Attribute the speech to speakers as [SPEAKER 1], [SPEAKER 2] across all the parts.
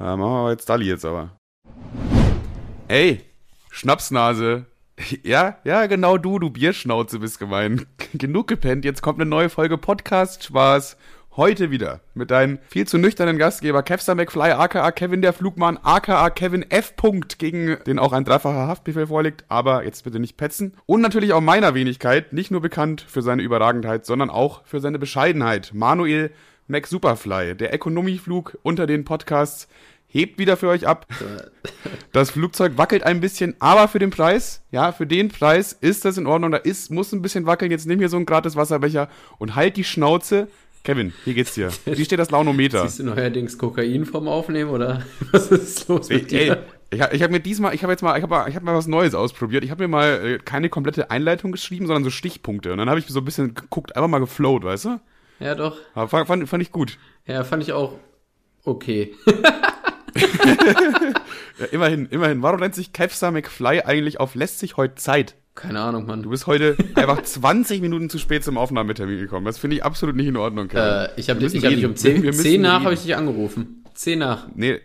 [SPEAKER 1] Ja, machen wir jetzt Dalli jetzt aber. Ey, Schnapsnase. Ja, ja, genau du, du Bierschnauze bist gemein. Genug gepennt, jetzt kommt eine neue Folge Podcast Spaß. Heute wieder mit deinem viel zu nüchternen Gastgeber Kevstar McFly, aka Kevin der Flugmann, aka Kevin F. Punkt, gegen den auch ein dreifacher Haftbefehl vorliegt, aber jetzt bitte nicht petzen. Und natürlich auch meiner Wenigkeit, nicht nur bekannt für seine Überragendheit, sondern auch für seine Bescheidenheit. Manuel McSuperfly, der Ökonomieflug unter den Podcasts, hebt wieder für euch ab. Das Flugzeug wackelt ein bisschen, aber für den Preis, ja, für den Preis ist das in Ordnung. Da ist, muss ein bisschen wackeln. Jetzt nimm hier so einen gratis Wasserbecher und halt die Schnauze. Kevin, wie geht's dir? Wie steht das Launometer?
[SPEAKER 2] Siehst du neuerdings Kokain vom Aufnehmen oder was ist los mit
[SPEAKER 1] Ey,
[SPEAKER 2] dir?
[SPEAKER 1] ich, ich habe mir diesmal, ich habe jetzt mal, ich habe mal, ich hab mal was Neues ausprobiert. Ich habe mir mal äh, keine komplette Einleitung geschrieben, sondern so Stichpunkte. Und dann habe ich so ein bisschen geguckt, einfach mal geflowt, weißt du?
[SPEAKER 2] Ja, doch.
[SPEAKER 1] Aber Fand, fand, fand ich gut.
[SPEAKER 2] Ja, fand ich auch okay.
[SPEAKER 1] Ja, immerhin, immerhin. Warum nennt sich Kevstar McFly eigentlich auf lässt sich heute Zeit?
[SPEAKER 2] Keine Ahnung, Mann.
[SPEAKER 1] Du bist heute einfach 20 Minuten zu spät zum Aufnahmetermin gekommen. Das finde ich absolut nicht in Ordnung, Kevin.
[SPEAKER 2] Äh, ich habe dich, hab dich um 10,
[SPEAKER 1] Wir müssen
[SPEAKER 2] 10 nach habe ich dich angerufen. 10 nach.
[SPEAKER 1] Nee,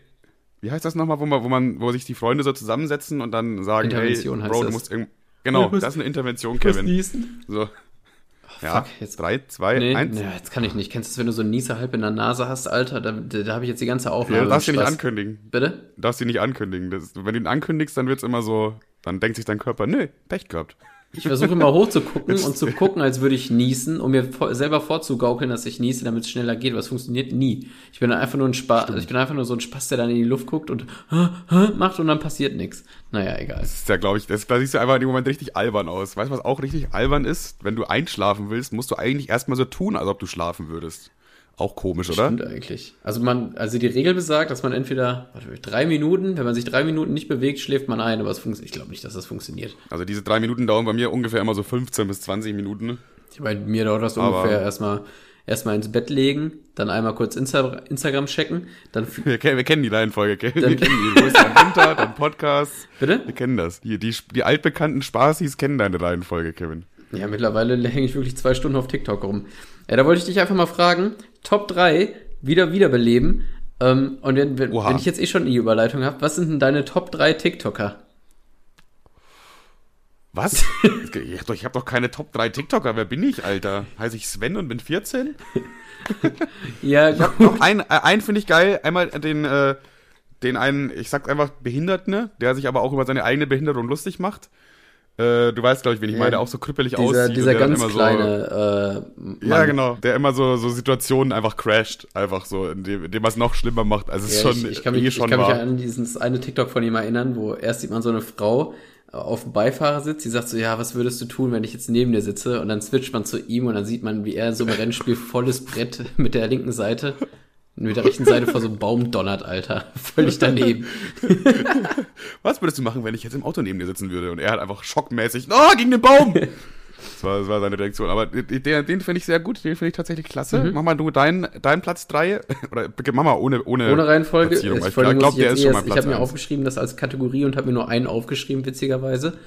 [SPEAKER 1] wie heißt das nochmal, wo man, wo man, wo sich die Freunde so zusammensetzen und dann sagen, hey,
[SPEAKER 2] heißt
[SPEAKER 1] Bro, du musst irgend Genau, das ist eine Intervention, Kevin. So. Ja,
[SPEAKER 2] fuck, jetzt-
[SPEAKER 1] drei, zwei,
[SPEAKER 2] Nee,
[SPEAKER 1] eins.
[SPEAKER 2] nee, jetzt kann ich nicht. Kennst du das, wenn du so einen Nieser halb in der Nase hast, Alter? Da, da, da habe ich jetzt die ganze
[SPEAKER 1] Ja,
[SPEAKER 2] Aufnahme.
[SPEAKER 1] du darfst ihn nicht ankündigen.
[SPEAKER 2] Bitte?
[SPEAKER 1] Du darfst ihn nicht ankündigen. Das, wenn du ihn ankündigst, dann wird's immer so, dann denkt sich dein Körper, nö, Pech gehabt.
[SPEAKER 2] Ich versuche immer hochzugucken und zu gucken, als würde ich niesen, um mir selber vorzugaukeln, dass ich niese, damit es schneller geht. Aber es funktioniert nie. Ich bin einfach nur ein Spaß, also ich bin einfach nur so ein Spaß, der dann in die Luft guckt und macht und dann passiert nichts. Naja, egal.
[SPEAKER 1] Das ist ja, glaube ich, das, da siehst du einfach in dem Moment richtig albern aus. Weißt du, was auch richtig albern ist? Wenn du einschlafen willst, musst du eigentlich erstmal so tun, als ob du schlafen würdest. Auch komisch, oder?
[SPEAKER 2] Stimmt eigentlich. Also man, also die Regel besagt, dass man entweder warte, drei Minuten, wenn man sich drei Minuten nicht bewegt, schläft man ein, aber es funktioniert. Ich glaube nicht, dass das funktioniert.
[SPEAKER 1] Also diese drei Minuten dauern bei mir ungefähr immer so 15 bis 20 Minuten.
[SPEAKER 2] Bei mir dauert das
[SPEAKER 1] Aber-
[SPEAKER 2] ungefähr erstmal erstmal ins Bett legen, dann einmal kurz Insta Instagram checken, dann
[SPEAKER 1] Wir, kennen- wir kennen die Reihenfolge?
[SPEAKER 2] Dann-
[SPEAKER 1] wir kennen die. Wo ist dein Winter, dann Podcast.
[SPEAKER 2] bitte?
[SPEAKER 1] Wir kennen das. Die, die, die altbekannten Spaßis kennen deine Reihenfolge, Kevin.
[SPEAKER 2] Ja, mittlerweile hänge ich wirklich zwei Stunden auf TikTok rum. Ja, da wollte ich dich einfach mal fragen, Top 3 wieder wiederbeleben. Ähm, und wenn, wenn, wenn ich jetzt eh schon die Überleitung habe, was sind denn deine Top 3 TikToker?
[SPEAKER 1] Was? ich hab doch, ich hab doch keine Top 3 TikToker. Wer bin ich, Alter? Heiße ich Sven und bin 14?
[SPEAKER 2] Ja,
[SPEAKER 1] Noch ein, äh, einen finde ich geil. Einmal den, äh, den einen, ich sag's einfach, Behinderten, der sich aber auch über seine eigene Behinderung lustig macht. Äh, du weißt, glaube ich, wen ich
[SPEAKER 2] Ja,
[SPEAKER 1] meine, der auch so krüppelig
[SPEAKER 2] dieser,
[SPEAKER 1] aussieht.
[SPEAKER 2] dieser ganz
[SPEAKER 1] immer so-
[SPEAKER 2] kleine äh, Mann.
[SPEAKER 1] Ja, genau. Der immer so, so Situationen einfach crasht. Einfach so, indem, indem er es noch schlimmer macht. Also es ist
[SPEAKER 2] Ja,
[SPEAKER 1] schon,
[SPEAKER 2] ich, ich kann
[SPEAKER 1] eh
[SPEAKER 2] mich, ich
[SPEAKER 1] schon
[SPEAKER 2] kann mich
[SPEAKER 1] wahr.
[SPEAKER 2] an dieses eine TikTok von ihm erinnern, wo erst sieht man so eine Frau äh, auf dem Beifahrersitz, die sagt so, ja, was würdest du tun, wenn ich jetzt neben dir sitze? Und dann switcht man zu ihm und dann sieht man, wie er so im Rennspiel volles Brett mit der linken Seite, mit der rechten Seite vor so einem Baum donnert, Alter. Völlig daneben.
[SPEAKER 1] Was würdest du machen, wenn ich jetzt im Auto neben dir sitzen würde? Und er hat einfach schockmäßig, oh, gegen den Baum! das, war, das war seine Reaktion. Aber den, den finde ich sehr gut, den finde ich tatsächlich klasse.
[SPEAKER 2] Mhm.
[SPEAKER 1] Mach mal du deinen dein Platz 3. Oder mach mal ohne, ohne,
[SPEAKER 2] Ohne Reihenfolge. Ich,
[SPEAKER 1] Ich glaube, der ist schon mal
[SPEAKER 2] erst- ich
[SPEAKER 1] Platz
[SPEAKER 2] habe mir
[SPEAKER 1] 1.
[SPEAKER 2] aufgeschrieben, das als Kategorie und habe mir nur einen aufgeschrieben, witzigerweise.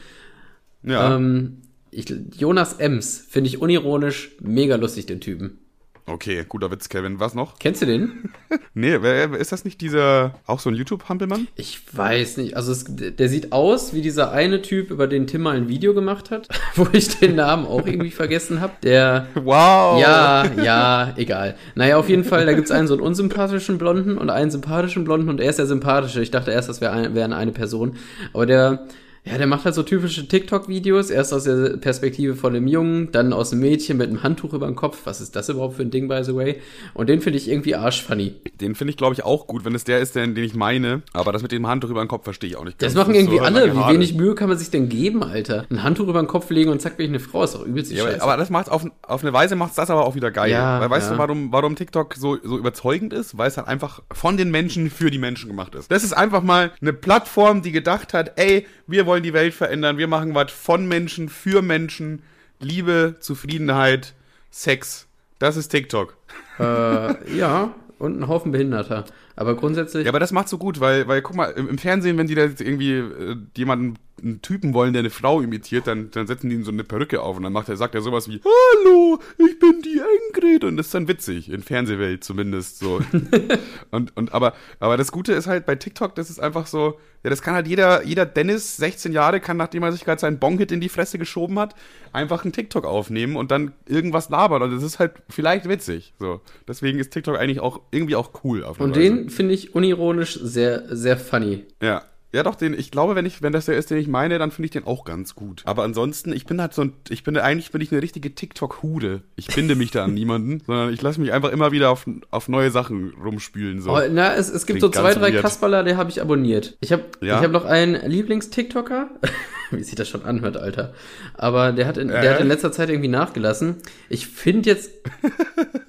[SPEAKER 1] Ja,
[SPEAKER 2] Ähm, ich, Jonas Ems finde ich unironisch mega lustig, den Typen.
[SPEAKER 1] Okay, guter Witz, Kevin. Was noch?
[SPEAKER 2] Kennst du den?
[SPEAKER 1] Nee, wer, ist das nicht dieser, auch so ein YouTube-Hampelmann?
[SPEAKER 2] Ich weiß nicht. Also es, der sieht aus wie dieser eine Typ, über den Tim mal ein Video gemacht hat, wo ich den Namen auch irgendwie vergessen habe. Der
[SPEAKER 1] Wow!
[SPEAKER 2] ja, ja, egal. Naja, auf jeden Fall, da gibt's einen so einen unsympathischen Blonden und einen sympathischen Blonden und er ist der sympathische. Ich dachte erst, das wär ein, wären eine Person. Aber der, ja, der macht halt so typische TikTok-Videos. Erst aus der Perspektive von einem Jungen, dann aus einem Mädchen mit einem Handtuch über dem Kopf. Was ist das überhaupt für ein Ding, by the way? Und den finde ich irgendwie arschfunny.
[SPEAKER 1] Den finde ich, glaube ich, auch gut, wenn es der ist, den, den ich meine. Aber das mit dem Handtuch über den Kopf verstehe ich auch nicht.
[SPEAKER 2] Das machen
[SPEAKER 1] ist
[SPEAKER 2] irgendwie
[SPEAKER 1] so
[SPEAKER 2] alle. Wie wenig Mühe kann man sich denn geben, Alter? Ein Handtuch über den Kopf legen und zack, bin ich eine Frau. Ist doch übelst
[SPEAKER 1] Ja, aber,
[SPEAKER 2] Scheiße.
[SPEAKER 1] aber das macht auf, auf eine Weise macht's das aber auch wieder geil.
[SPEAKER 2] Ja,
[SPEAKER 1] Weil weißt
[SPEAKER 2] ja.
[SPEAKER 1] du, warum, warum TikTok so, so überzeugend ist? Weil es halt einfach von den Menschen für die Menschen gemacht ist. Das ist einfach mal eine Plattform, die gedacht hat, ey, wir wollen die Welt verändern, wir machen was von Menschen, für Menschen, Liebe, Zufriedenheit, Sex. Das ist TikTok.
[SPEAKER 2] äh, ja, und ein Haufen Behinderter. Aber grundsätzlich.
[SPEAKER 1] Ja, aber das macht so gut, weil, weil guck mal, im, im Fernsehen, wenn die da jetzt irgendwie äh, jemanden einen Typen wollen, der eine Frau imitiert, dann, dann setzen die ihm so eine Perücke auf und dann macht er, sagt er sowas wie, Hallo, ich bin die Ingrid. Und das ist dann witzig, in Fernsehwelt zumindest so. und, und aber, aber das Gute ist halt bei TikTok, das ist einfach so, ja, das kann halt jeder, jeder Dennis, 16 Jahre, kann, nachdem er sich gerade seinen Bonhit in die Fresse geschoben hat, einfach einen TikTok aufnehmen und dann irgendwas labern. Und das ist halt vielleicht witzig. So. Deswegen ist TikTok eigentlich auch irgendwie auch cool.
[SPEAKER 2] Auf und den finde ich unironisch sehr, sehr funny.
[SPEAKER 1] Ja. Ja, doch, den, ich glaube, wenn ich, wenn das der ist, den ich meine, dann finde ich den auch ganz gut. Aber ansonsten, ich bin halt so ein, ich bin eigentlich bin ich eine richtige TikTok-Hude. Ich binde mich da an niemanden, sondern ich lasse mich einfach immer wieder auf, auf neue Sachen rumspülen. So.
[SPEAKER 2] Oh, na, es, es gibt Klingt so zwei, drei weird. Kasperler, die habe ich abonniert. Ich habe ja? ich hab noch einen Lieblings-TikToker. Wie sich das schon anhört, Alter. Aber der hat in, äh? der hat in letzter Zeit irgendwie nachgelassen. Ich finde jetzt.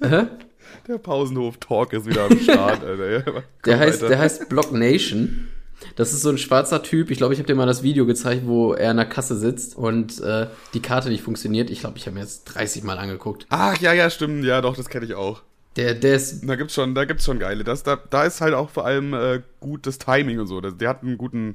[SPEAKER 1] Der Pausenhof-Talk ist wieder am Start, Alter.
[SPEAKER 2] Komm, der heißt, Alter. der heißt Block Nation. Das ist so ein schwarzer Typ. Ich glaube, ich habe dir mal das Video gezeigt, wo er in der Kasse sitzt und äh, die Karte nicht funktioniert. Ich glaube, ich habe mir jetzt 30 Mal angeguckt.
[SPEAKER 1] Ach ja, ja, stimmt. Ja, doch, das kenne ich auch.
[SPEAKER 2] Der, der ist.
[SPEAKER 1] Da gibt's schon, da gibt's schon geile. Das, da, da ist halt auch vor allem äh, gutes Timing und so. Der, der hat einen guten,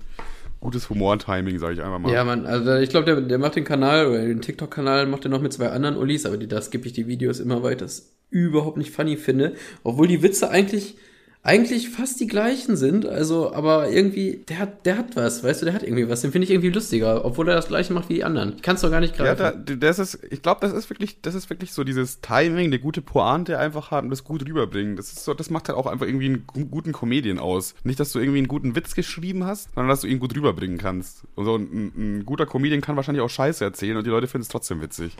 [SPEAKER 1] gutes Humor-Timing, sage ich einfach mal.
[SPEAKER 2] Ja, man, also ich glaube, der, der macht den Kanal oder den TikTok-Kanal macht er noch mit zwei anderen Ulis, aber die, da skippe ich die Videos immer weiter. Das überhaupt nicht funny finde, obwohl die Witze eigentlich eigentlich fast die gleichen sind, also, aber irgendwie, der hat, der hat was, weißt du, der hat irgendwie was, den finde ich irgendwie lustiger, obwohl er das gleiche macht wie die anderen. Ich kann es doch gar nicht greifen.
[SPEAKER 1] Ja, da, das ist, ich glaube, das ist wirklich, das ist wirklich so dieses Timing, der gute Pointe einfach hat und das gut rüberbringen. Das ist so, das macht halt auch einfach irgendwie einen guten Comedian aus. Nicht, dass du irgendwie einen guten Witz geschrieben hast, sondern dass du ihn gut rüberbringen kannst. Und so ein, ein guter Comedian kann wahrscheinlich auch Scheiße erzählen und die Leute finden es trotzdem witzig.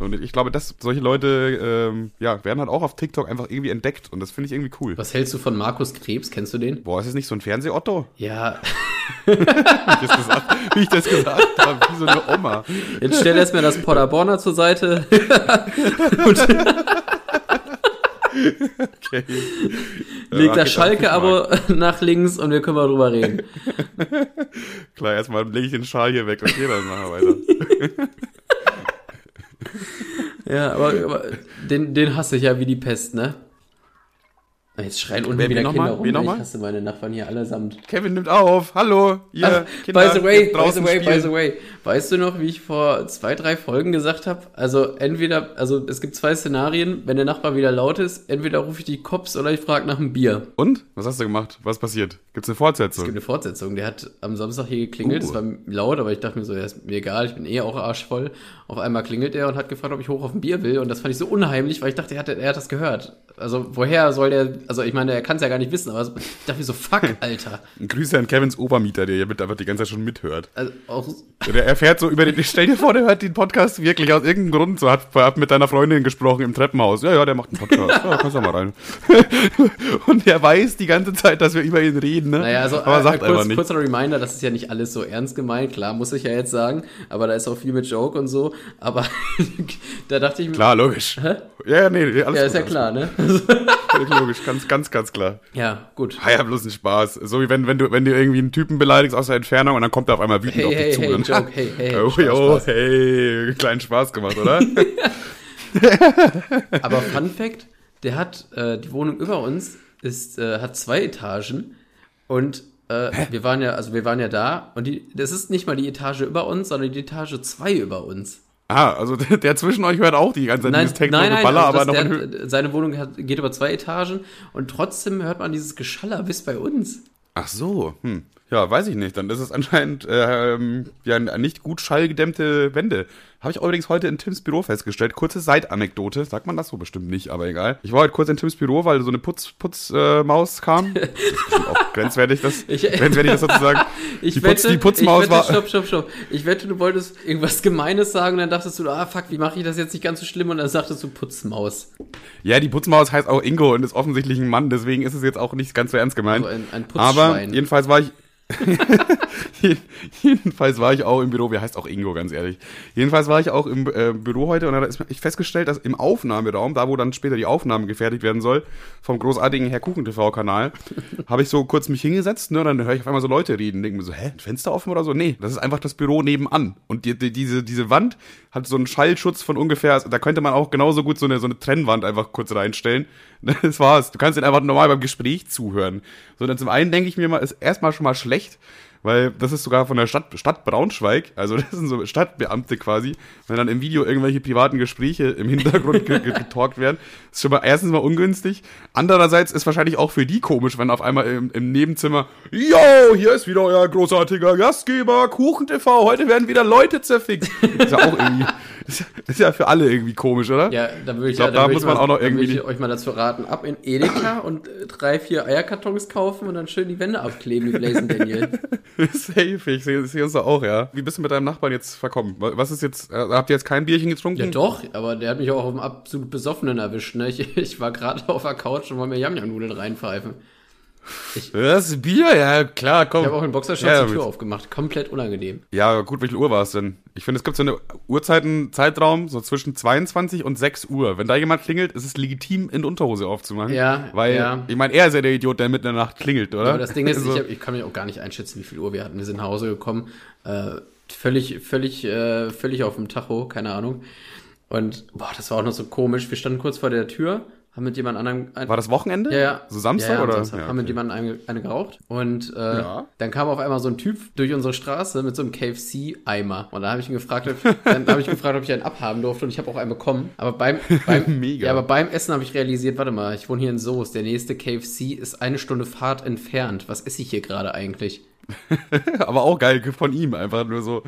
[SPEAKER 1] Und ich glaube, dass solche Leute, ähm, ja, werden halt auch auf TikTok einfach irgendwie entdeckt und das finde ich irgendwie cool.
[SPEAKER 2] Was hältst du von Markus Krebs, kennst du den?
[SPEAKER 1] Boah, ist das nicht so ein Fernseh-Otto?
[SPEAKER 2] Ja.
[SPEAKER 1] wie, ich das gesagt, wie ich das gesagt habe, wie so eine Oma.
[SPEAKER 2] Jetzt stell erstmal das Paderborner zur Seite. okay. Leg das Schalke-Abo nach links und wir können mal drüber reden.
[SPEAKER 1] Klar, erstmal lege ich den Schal hier weg. Okay, dann machen wir weiter.
[SPEAKER 2] ja, aber, aber den, den hasse ich ja wie die Pest, ne? Jetzt schreien unten wieder Kinder mal? rum. Ich hasse meine Nachbarn hier allesamt.
[SPEAKER 1] Kevin nimmt auf. Hallo.
[SPEAKER 2] Hier, Ach, Kinder, by the way, by the way, spielen. by the way. Weißt du noch, wie ich vor zwei, drei Folgen gesagt habe? Also entweder, also es gibt zwei Szenarien, wenn der Nachbar wieder laut ist, entweder rufe ich die Cops oder ich frage nach einem Bier.
[SPEAKER 1] Und? Was hast du gemacht? Was passiert? Gibt's eine Fortsetzung? Es
[SPEAKER 2] gibt eine Fortsetzung. Der hat am Samstag hier geklingelt. Es uh. war laut, aber ich dachte mir so, ja, ist mir egal, ich bin eh auch arschvoll. Auf einmal klingelt er und hat gefragt, ob ich hoch auf ein Bier will. Und das fand ich so unheimlich, weil ich dachte, er hat, er hat das gehört. Also woher soll der, also ich meine, er kann es ja gar nicht wissen, aber ich dachte mir so, fuck, Alter.
[SPEAKER 1] Ein Grüße an Kevins Obermieter, der ja mit einfach die ganze Zeit schon mithört. Also auch der erfährt so über den, stell dir vor, der hört den Podcast wirklich aus irgendeinem Grund, so hat, hat mit deiner Freundin gesprochen im Treppenhaus. Ja, ja, der macht einen Podcast. Ja, kannst du mal rein. und er weiß die ganze Zeit, dass wir über ihn reden, ne?
[SPEAKER 2] Naja, also, aber äh, sagt kurz, einfach nicht. kurzer Reminder, das ist ja nicht alles so ernst gemeint, klar, muss ich ja jetzt sagen, aber da ist auch viel mit Joke und so, aber da dachte ich mir.
[SPEAKER 1] Klar, logisch. Hä? Ja, nee, alles
[SPEAKER 2] Ja, gut, ist ja klar, ne?
[SPEAKER 1] logisch, ganz, ganz, ganz klar.
[SPEAKER 2] Ja, gut.
[SPEAKER 1] Ah ja, bloß ein Spaß. So wie wenn, wenn du, wenn du irgendwie einen Typen beleidigst aus der Entfernung und dann kommt er auf einmal wütend hey, auf dich
[SPEAKER 2] hey,
[SPEAKER 1] zu.
[SPEAKER 2] Hey, Joke, hey, hey,
[SPEAKER 1] oh, Spaß, yo, Spaß. hey, kleinen Spaß gemacht, oder?
[SPEAKER 2] Aber Fun Fact, der hat, äh, die Wohnung über uns ist, äh, hat zwei Etagen und äh, wir waren ja, also wir waren ja da und die, das ist nicht mal die Etage über uns, sondern die Etage zwei über uns.
[SPEAKER 1] Ah, also der, zwischen euch hört auch die ganze Zeit
[SPEAKER 2] dieses Techno nein, nein, Baller, also aber noch der, Seine Wohnung hat, geht über zwei Etagen und trotzdem hört man dieses Geschaller bis bei uns.
[SPEAKER 1] Ach so, hm. Ja, weiß ich nicht. Dann ist es anscheinend äh, ähm, ja nicht gut schallgedämmte Wände. Habe ich übrigens heute in Tims Büro festgestellt. Kurze Seitanekdote. Sagt man das so bestimmt nicht, aber egal. Ich war heute kurz in Tims Büro, weil so eine Putzmaus Putz, äh, kam. Auch grenzwertig, das, ich, grenzwertig das sozusagen.
[SPEAKER 2] Ich die, wette, Putz, die Putzmaus ich wette, war. Stopp, stopp, stopp. Ich wette, du wolltest irgendwas Gemeines sagen und dann dachtest du, ah fuck, wie mache ich das jetzt nicht ganz so schlimm? Und dann sagtest du Putzmaus.
[SPEAKER 1] Ja, die Putzmaus heißt auch Ingo und ist offensichtlich ein Mann, deswegen ist es jetzt auch nicht ganz so ernst gemeint. Also ein, ein Aber jedenfalls war ich Jedenfalls war ich auch im Büro, wie heißt auch Ingo, ganz ehrlich. Jedenfalls war ich auch im äh, Büro heute und da ist ich festgestellt, dass im Aufnahmeraum, da wo dann später die Aufnahme gefertigt werden soll, vom großartigen Herr Kuchen TV-Kanal, habe ich so kurz mich hingesetzt, ne, und dann höre ich auf einmal so Leute reden, denke mir so, hä, ein Fenster offen oder so? Nee, das ist einfach das Büro nebenan. Und die, die, diese, diese Wand hat so einen Schallschutz von ungefähr, da könnte man auch genauso gut so eine, so eine Trennwand einfach kurz reinstellen. Das war's. Du kannst den einfach normal beim Gespräch zuhören. So, dann zum einen denke ich mir mal, ist erstmal schon mal schlecht, weil das ist sogar von der Stadt, Stadt Braunschweig, also das sind so Stadtbeamte quasi, wenn dann im Video irgendwelche privaten Gespräche im Hintergrund getalkt werden, ist schon mal erstens mal ungünstig. Andererseits ist wahrscheinlich auch für die komisch, wenn auf einmal im, im Nebenzimmer, yo, hier ist wieder euer großartiger Gastgeber, Kuchen TV, heute werden wieder Leute zerfickt. ist ja auch irgendwie, ist, ist ja für alle irgendwie komisch, oder?
[SPEAKER 2] Ja, da würde ich,
[SPEAKER 1] Ich glaub,
[SPEAKER 2] ja,
[SPEAKER 1] da
[SPEAKER 2] würd
[SPEAKER 1] muss man
[SPEAKER 2] mal,
[SPEAKER 1] auch noch
[SPEAKER 2] da
[SPEAKER 1] irgendwie-
[SPEAKER 2] ich euch mal dazu raten, ab in Edeka und äh, drei, vier Eierkartons kaufen und dann schön die Wände abkleben, wie Blazing Daniel.
[SPEAKER 1] Safe, ich sehe seh uns da auch, ja. Wie bist du mit deinem Nachbarn jetzt verkommen? Was ist jetzt, äh, habt ihr jetzt kein Bierchen getrunken?
[SPEAKER 2] Ja doch, aber der hat mich auch auf dem absolut Besoffenen erwischt. Ne? Ich, ich war gerade auf der Couch und wollte mir Yam-Yam-Nudeln reinpfeifen.
[SPEAKER 1] Das Bier, ja klar, komm.
[SPEAKER 2] Ich habe auch in Boxershorts
[SPEAKER 1] Ja,
[SPEAKER 2] die Tür aufgemacht. Komplett unangenehm.
[SPEAKER 1] Ja, gut, welche Uhr war es denn? Ich finde, es gibt so eine Uhrzeiten, Zeitraum, so zwischen 22 und 6 Uhr. Wenn da jemand klingelt, ist es legitim, in Unterhose aufzumachen.
[SPEAKER 2] Ja,
[SPEAKER 1] Weil,
[SPEAKER 2] ja.
[SPEAKER 1] ich meine, er ist ja der Idiot, der mitten in der Nacht klingelt, oder?
[SPEAKER 2] Aber das Ding ist,
[SPEAKER 1] Also,
[SPEAKER 2] ich, hab, ich kann mir auch gar nicht einschätzen, wie viel Uhr wir hatten. Wir sind nach Hause gekommen, äh, völlig, völlig, äh, völlig auf dem Tacho, keine Ahnung. Und boah, das war auch noch so komisch. Wir standen kurz vor der Tür, haben mit jemand anderem ein,
[SPEAKER 1] war das Wochenende?
[SPEAKER 2] Ja, ja.
[SPEAKER 1] So Samstag
[SPEAKER 2] ja, ja,
[SPEAKER 1] oder?
[SPEAKER 2] Samstag.
[SPEAKER 1] Ja,
[SPEAKER 2] Haben mit
[SPEAKER 1] okay.
[SPEAKER 2] jemandem eine, eine geraucht. Und äh,
[SPEAKER 1] Ja.
[SPEAKER 2] dann kam auf einmal so ein Typ durch unsere Straße mit so einem KFC-Eimer. Und da habe ich ihn gefragt, ob, dann habe ich gefragt, ob ich einen abhaben durfte. Und ich habe auch einen bekommen. Aber beim, beim,
[SPEAKER 1] Mega.
[SPEAKER 2] Ja, aber beim Essen habe ich realisiert, warte mal, ich wohne hier in Soest. Der nächste KFC ist eine Stunde Fahrt entfernt. Was esse ich hier gerade eigentlich?
[SPEAKER 1] Aber auch geil von ihm, einfach nur so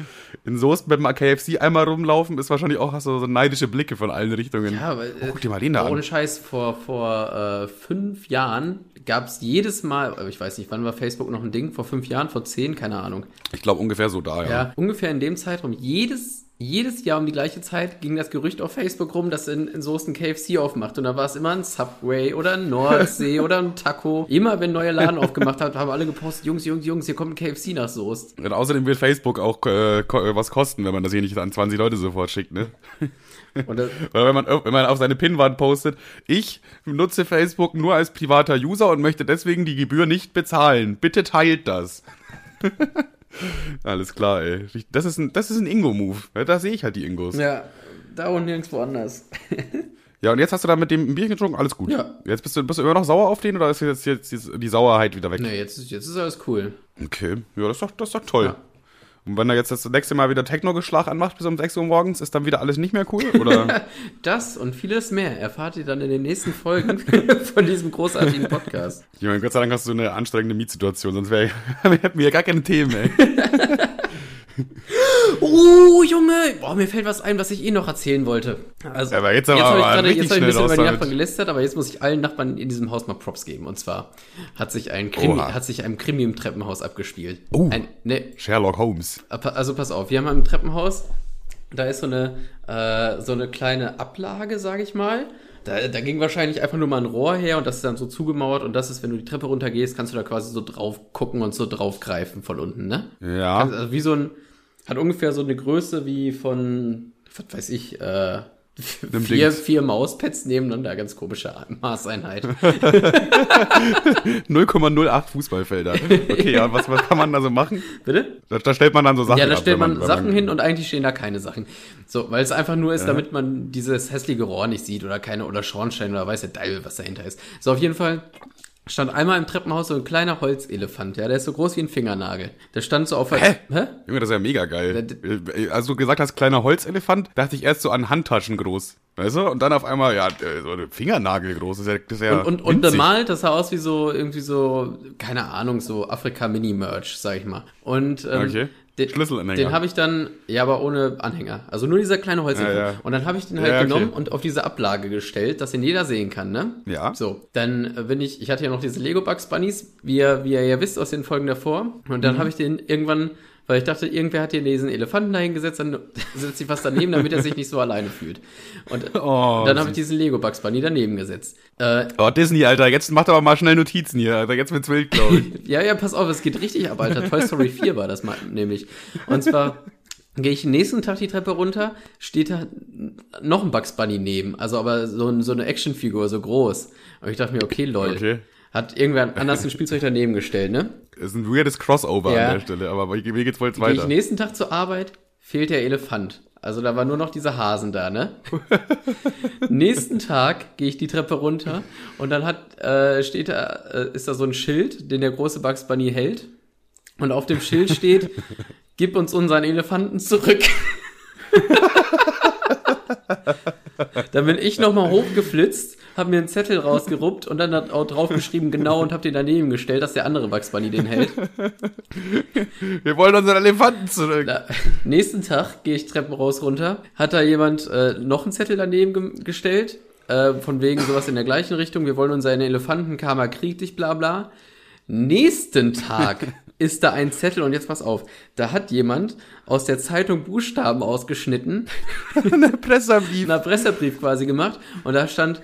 [SPEAKER 1] in Soest mit dem KFC einmal rumlaufen, ist wahrscheinlich auch, hast du so neidische Blicke von allen Richtungen.
[SPEAKER 2] Ja, aber,
[SPEAKER 1] oh, guck dir mal den da
[SPEAKER 2] Ohne
[SPEAKER 1] an.
[SPEAKER 2] Scheiß, vor, vor äh, fünf Jahren gab es jedes Mal, äh, ich weiß nicht, wann war Facebook noch ein Ding? Vor fünf Jahren, vor zehn, keine Ahnung.
[SPEAKER 1] Ich glaube ungefähr so da, ja.
[SPEAKER 2] Ja, ungefähr in dem Zeitraum, jedes, jedes Jahr um die gleiche Zeit ging das Gerücht auf Facebook rum, dass in, in Soest ein KFC aufmacht. Und da war es immer ein Subway oder ein Nordsee oder ein Taco. Immer wenn ein neuer Laden aufgemacht hat, haben alle gepostet, Jungs, Jungs, Jungs, hier kommt ein KFC nach Soest.
[SPEAKER 1] Und außerdem wird Facebook auch äh, äh, was kosten, wenn man das hier nicht an 20 Leute sofort schickt, ne? Oder wenn man, wenn man auf seine Pinnwand postet, ich nutze Facebook nur als privater User und möchte deswegen die Gebühr nicht bezahlen. Bitte teilt das. Alles klar, ey. Das ist ein, das ist ein Ingo-Move. Ja, Da sehe ich halt die Ingos. Ja.
[SPEAKER 2] ja, da und nirgendwo anders.
[SPEAKER 1] und jetzt hast du da mit dem ein Bier getrunken, alles gut.
[SPEAKER 2] Ja.
[SPEAKER 1] Jetzt bist du, bist du immer noch sauer auf den oder ist jetzt, jetzt, jetzt die Sauerheit wieder weg?
[SPEAKER 2] Nee, jetzt ist, jetzt ist alles cool.
[SPEAKER 1] Okay, ja, das ist doch, das ist doch toll.
[SPEAKER 2] Ja.
[SPEAKER 1] Und wenn er jetzt das nächste Mal wieder Techno-Geschlag anmacht bis um 6 Uhr morgens, ist dann wieder alles nicht mehr cool? Oder?
[SPEAKER 2] Das und vieles mehr erfahrt ihr dann in den nächsten Folgen von diesem großartigen Podcast.
[SPEAKER 1] Ich meine, Gott sei Dank hast du eine anstrengende Mietsituation, sonst wär, hätten wir ja gar keine Themen, ey.
[SPEAKER 2] Oh, Junge! Boah, mir fällt was ein, was ich eh noch erzählen wollte. Also,
[SPEAKER 1] Aber jetzt aber
[SPEAKER 2] hab ich
[SPEAKER 1] richtig
[SPEAKER 2] jetzt hab ich ein bisschen über die. Nachbarn gelästert, aber jetzt muss ich allen Nachbarn in diesem Haus mal Props geben. Und zwar hat sich ein Krimi,
[SPEAKER 1] Oha.
[SPEAKER 2] hat sich ein Krimi im Treppenhaus abgespielt.
[SPEAKER 1] Oh.
[SPEAKER 2] Ein, ne,
[SPEAKER 1] Sherlock Holmes.
[SPEAKER 2] also pass auf, wir haben im Treppenhaus, da ist so eine, äh, so eine kleine Ablage, sage ich mal. Da, da ging wahrscheinlich einfach nur mal ein Rohr her und das ist dann so zugemauert und das ist, wenn du die Treppe runtergehst, kannst du da quasi so drauf gucken und so draufgreifen von unten, ne?
[SPEAKER 1] Ja.
[SPEAKER 2] Also wie so ein, hat ungefähr so eine Größe wie von, was weiß ich, äh, vier,
[SPEAKER 1] Dings.
[SPEAKER 2] vier Mauspads nebeneinander, ganz komische Maßeinheit.
[SPEAKER 1] 0,08 Fußballfelder. Okay, ja, was, was kann man da so machen?
[SPEAKER 2] Bitte?
[SPEAKER 1] Da, da stellt man dann so Sachen
[SPEAKER 2] Ja, da
[SPEAKER 1] ab,
[SPEAKER 2] stellt
[SPEAKER 1] wenn
[SPEAKER 2] man,
[SPEAKER 1] wenn
[SPEAKER 2] Sachen hin und eigentlich stehen da keine Sachen. So, weil es einfach nur ist, damit man dieses hässliche Rohr nicht sieht oder keine, oder Schornstein oder weiß der Deil, was dahinter ist. So, auf jeden Fall stand einmal im Treppenhaus so ein kleiner Holzelefant, ja, der ist so groß wie ein Fingernagel. Der stand so auf der,
[SPEAKER 1] Hä?
[SPEAKER 2] Hä?
[SPEAKER 1] Junge, das ist ja mega geil. Als du gesagt hast, kleiner Holzelefant, dachte ich erst so an Handtaschen groß. Weißt du? Und dann auf einmal, ja, äh, so eine Fingernagel groß. Das ist ja, das ist ja
[SPEAKER 2] Und, und, bemalt, das sah aus wie so, irgendwie so, keine Ahnung, so Afrika-Mini-Merch, sag ich mal. Und ähm,
[SPEAKER 1] Okay.
[SPEAKER 2] Den,
[SPEAKER 1] Schlüsselanhänger.
[SPEAKER 2] den habe ich dann, ja, aber ohne Anhänger. Also nur dieser kleine Holzhänger.
[SPEAKER 1] Ja, ja.
[SPEAKER 2] Und dann habe ich den halt
[SPEAKER 1] Ja, okay.
[SPEAKER 2] genommen und auf diese Ablage gestellt, dass ihn jeder sehen kann, ne?
[SPEAKER 1] Ja.
[SPEAKER 2] So, dann äh, bin ich, ich hatte ja noch diese Lego Bugs Bunnies, wie ihr, wie ihr ja wisst aus den Folgen davor. Und
[SPEAKER 1] Mhm.
[SPEAKER 2] dann habe ich den irgendwann, weil ich dachte, irgendwer hat hier diesen Elefanten dahingesetzt, dann setzt sich was daneben, damit er sich nicht so alleine fühlt. Und
[SPEAKER 1] Oh,
[SPEAKER 2] dann habe ich diesen Lego Bugs Bunny daneben gesetzt. Äh,
[SPEAKER 1] Oh, Disney, Alter, jetzt macht aber mal schnell Notizen hier, Alter. Jetzt wird's wild, glaube ich.
[SPEAKER 2] Ja, ja, pass auf, es geht richtig ab, Alter. Toy Story 4 war das mal, nämlich. Und zwar gehe ich den nächsten Tag die Treppe runter, steht da noch ein Bugs Bunny neben, also aber so, ein, so eine Actionfigur, so groß. Und ich dachte mir, okay, lol.
[SPEAKER 1] Okay.
[SPEAKER 2] Hat irgendwer anders ein Spielzeug daneben gestellt, ne?
[SPEAKER 1] Das ist ein weirdes Crossover
[SPEAKER 2] Ja.
[SPEAKER 1] an der Stelle, aber wie geht's wohl jetzt
[SPEAKER 2] Gehe ich
[SPEAKER 1] weiter?
[SPEAKER 2] nächsten Tag zur Arbeit, fehlt der Elefant. Also da war nur noch dieser Hasen da, ne? nächsten Tag gehe ich die Treppe runter und dann hat, äh, steht da, äh, ist da so ein Schild, den der große Bugs Bunny hält. Und auf dem Schild steht, gib uns unseren Elefanten zurück. dann bin ich nochmal hochgeflitzt, habe mir einen Zettel rausgeruppt und dann hat auch draufgeschrieben, genau, und hab den daneben gestellt, dass der andere Bugs Bunny den hält.
[SPEAKER 1] Wir wollen unseren Elefanten zurück.
[SPEAKER 2] Na, nächsten Tag gehe ich Treppen raus runter, hat da jemand äh, noch einen Zettel daneben ge gestellt, äh, von wegen sowas in der gleichen Richtung, wir wollen unseren Elefanten, Karma kriegt dich, bla bla. Nächsten Tag ist da ein Zettel und jetzt pass auf, da hat jemand aus der Zeitung Buchstaben ausgeschnitten,
[SPEAKER 1] Ein Pressebrief.
[SPEAKER 2] einen Pressebrief quasi gemacht und da stand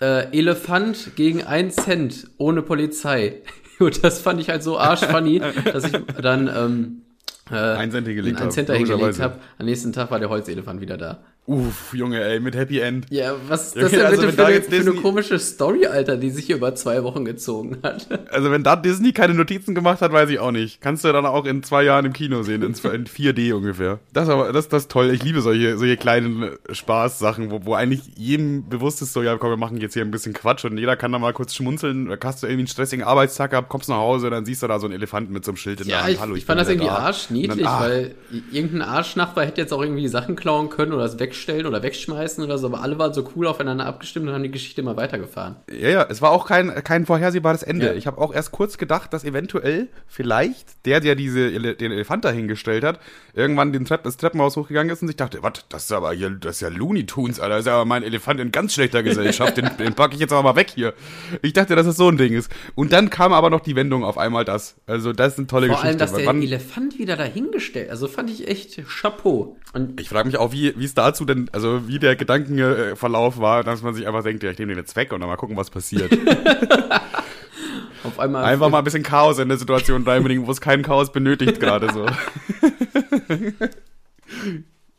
[SPEAKER 2] äh, Elefant gegen 1 Cent ohne Polizei. Und das fand ich halt so arschfunny, dass ich dann ähm, äh,
[SPEAKER 1] Ein Cent hingelegt
[SPEAKER 2] einen
[SPEAKER 1] hab,
[SPEAKER 2] Cent hingelegt
[SPEAKER 1] logischerweise.
[SPEAKER 2] habe. Am nächsten Tag war der Holzelefant wieder da.
[SPEAKER 1] Uff, Junge, ey, mit Happy End.
[SPEAKER 2] Ja, was ist
[SPEAKER 1] Junge,
[SPEAKER 2] das denn
[SPEAKER 1] also
[SPEAKER 2] bitte für,
[SPEAKER 1] da
[SPEAKER 2] eine,
[SPEAKER 1] jetzt
[SPEAKER 2] für eine
[SPEAKER 1] Disney-
[SPEAKER 2] komische Story, Alter, die sich hier über zwei Wochen gezogen hat?
[SPEAKER 1] Also wenn da Disney keine Notizen gemacht hat, weiß ich auch nicht. Kannst du dann auch in zwei Jahren im Kino sehen, in, in 4D ungefähr. Das aber, das, das ist toll. Ich liebe solche, solche kleinen äh, Spaßsachen, wo, wo eigentlich jedem bewusst ist, so, ja, komm, wir machen jetzt hier ein bisschen Quatsch und jeder kann da mal kurz schmunzeln. Hast du irgendwie einen stressigen Arbeitstag gehabt, kommst nach Hause, dann siehst du da so einen Elefanten mit so einem Schild in der
[SPEAKER 2] Ja,
[SPEAKER 1] Hand.
[SPEAKER 2] ich,
[SPEAKER 1] Hallo,
[SPEAKER 2] ich
[SPEAKER 1] bin
[SPEAKER 2] fand das irgendwie
[SPEAKER 1] da.
[SPEAKER 2] arschniedlich,
[SPEAKER 1] ah,
[SPEAKER 2] weil irgendein Arschnachbar hätte jetzt auch irgendwie die Sachen klauen können oder es wegstellen oder wegschmeißen oder so, aber alle waren so cool aufeinander abgestimmt und haben die Geschichte immer weitergefahren.
[SPEAKER 1] Ja, ja, es war auch kein, kein vorhersehbares Ende.
[SPEAKER 2] Ja.
[SPEAKER 1] Ich habe auch erst kurz gedacht, dass eventuell vielleicht der, der diese, den Elefant dahingestellt hat, irgendwann den Trepp, das Treppenhaus hochgegangen ist und sich dachte, was, das ist aber hier, das ist ja Looney Tunes, Alter, das ist ja aber mein Elefant in ganz schlechter Gesellschaft, den, den packe ich jetzt aber mal weg hier. Ich dachte, dass es so ein Ding ist. Und dann kam aber noch die Wendung auf einmal das. Also das ist eine tolle
[SPEAKER 2] Vor
[SPEAKER 1] Geschichte.
[SPEAKER 2] allem, dass der Elefant wieder dahingestellt, also fand ich echt Chapeau. Und
[SPEAKER 1] ich frage mich auch, wie wie es dazu denn, also wie der Gedankenverlauf war, dass man sich einfach denkt, ja, ich nehme den jetzt weg und dann mal gucken, was passiert.
[SPEAKER 2] auf einmal
[SPEAKER 1] Einfach mal ein bisschen Chaos in der Situation reinbringen, wo es kein Chaos benötigt gerade so.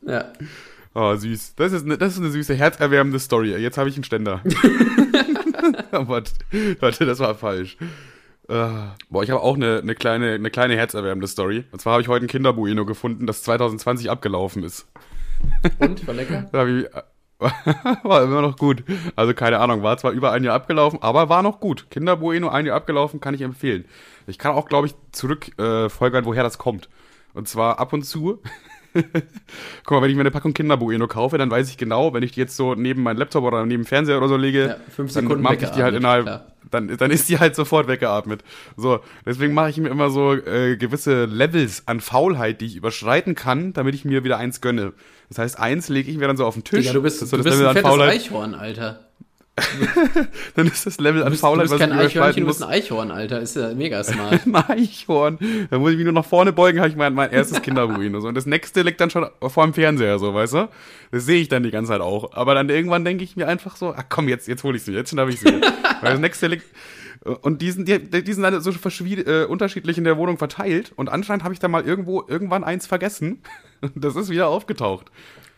[SPEAKER 2] Ja.
[SPEAKER 1] Oh, süß. Das ist, eine, das ist eine süße, herzerwärmende Story. Jetzt habe ich einen Ständer. oh, warte, warte, das war falsch. Ah. Boah, ich habe auch eine, eine, kleine, eine kleine herzerwärmende Story. Und zwar habe ich heute ein Kinderbueno gefunden, das 2020 abgelaufen ist.
[SPEAKER 2] Und, war lecker?
[SPEAKER 1] War immer noch gut. Also keine Ahnung, war zwar über ein Jahr abgelaufen, aber war noch gut. Kinderbueno, ein Jahr abgelaufen, kann ich empfehlen. Ich kann auch, glaube ich, zurückfolgern, äh, folgern, woher das kommt. Und zwar ab und zu. Guck mal, wenn ich mir eine Packung Kinderbueno kaufe, dann weiß ich genau, wenn ich die jetzt so neben meinen Laptop oder neben den Fernseher oder so lege,
[SPEAKER 2] Ja, fünf
[SPEAKER 1] dann
[SPEAKER 2] Sekunden
[SPEAKER 1] mache ich die halt innerhalb,
[SPEAKER 2] klar.
[SPEAKER 1] dann, dann ist die halt sofort weggeatmet. So, deswegen mache ich mir immer so äh, gewisse Levels an Faulheit, die ich überschreiten kann, damit ich mir wieder eins gönne. Das heißt, eins lege ich mir dann so auf den Tisch.
[SPEAKER 2] Digga, du bist,
[SPEAKER 1] so
[SPEAKER 2] du bist ein fettes
[SPEAKER 1] Faulheit.
[SPEAKER 2] Eichhorn, Alter.
[SPEAKER 1] Dann ist das Level an Faulheit, was
[SPEAKER 2] kein
[SPEAKER 1] ich
[SPEAKER 2] Eichhörnchen,
[SPEAKER 1] überschreiten
[SPEAKER 2] du
[SPEAKER 1] muss.
[SPEAKER 2] bist ein Eichhorn, Alter. Ist ja mega smart.
[SPEAKER 1] Ein Eichhorn. Da muss ich mich nur nach vorne beugen, habe ich mein, mein erstes Kinderbueno. So. Und das nächste liegt dann schon vor dem Fernseher, so, weißt du? Das sehe ich dann die ganze Zeit auch. Aber dann irgendwann denke ich mir einfach so, ach komm, jetzt, jetzt hole ich sie, jetzt schnapp ich sie. Weil das nächste liegt. Und die sind, die, die sind alle so äh, unterschiedlich in der Wohnung verteilt. Und anscheinend habe ich da mal irgendwo irgendwann eins vergessen. Und das ist wieder aufgetaucht.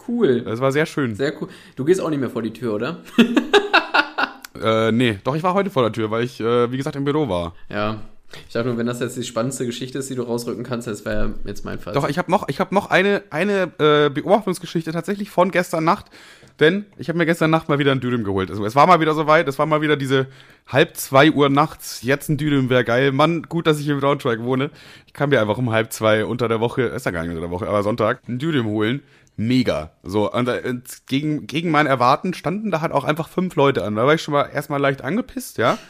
[SPEAKER 2] Cool.
[SPEAKER 1] Das war sehr schön.
[SPEAKER 2] Sehr cool. Du gehst auch nicht mehr vor die Tür, oder?
[SPEAKER 1] Äh, nee, doch, ich war heute vor der Tür, weil ich, äh, wie gesagt, im Büro war.
[SPEAKER 2] Ja. Ich dachte nur, wenn das jetzt die spannendste Geschichte ist, die du rausrücken kannst, das wäre jetzt mein Fall.
[SPEAKER 1] Doch, ich habe noch, ich hab noch eine, eine äh, Beobachtungsgeschichte tatsächlich von gestern Nacht. Denn ich habe mir gestern Nacht mal wieder ein Dürüm geholt. Also es war mal wieder soweit, es war mal wieder diese halb zwei Uhr nachts, jetzt ein Dürüm wäre geil. Mann, gut, dass ich im Braunschweig wohne. Ich kann mir einfach um halb zwei unter der Woche, ist ja gar nicht unter der Woche, aber Sonntag, ein Dürüm holen. Mega. So, und, äh, gegen, gegen mein Erwarten standen da halt auch einfach fünf Leute an. Da war ich schon mal erstmal leicht angepisst, ja.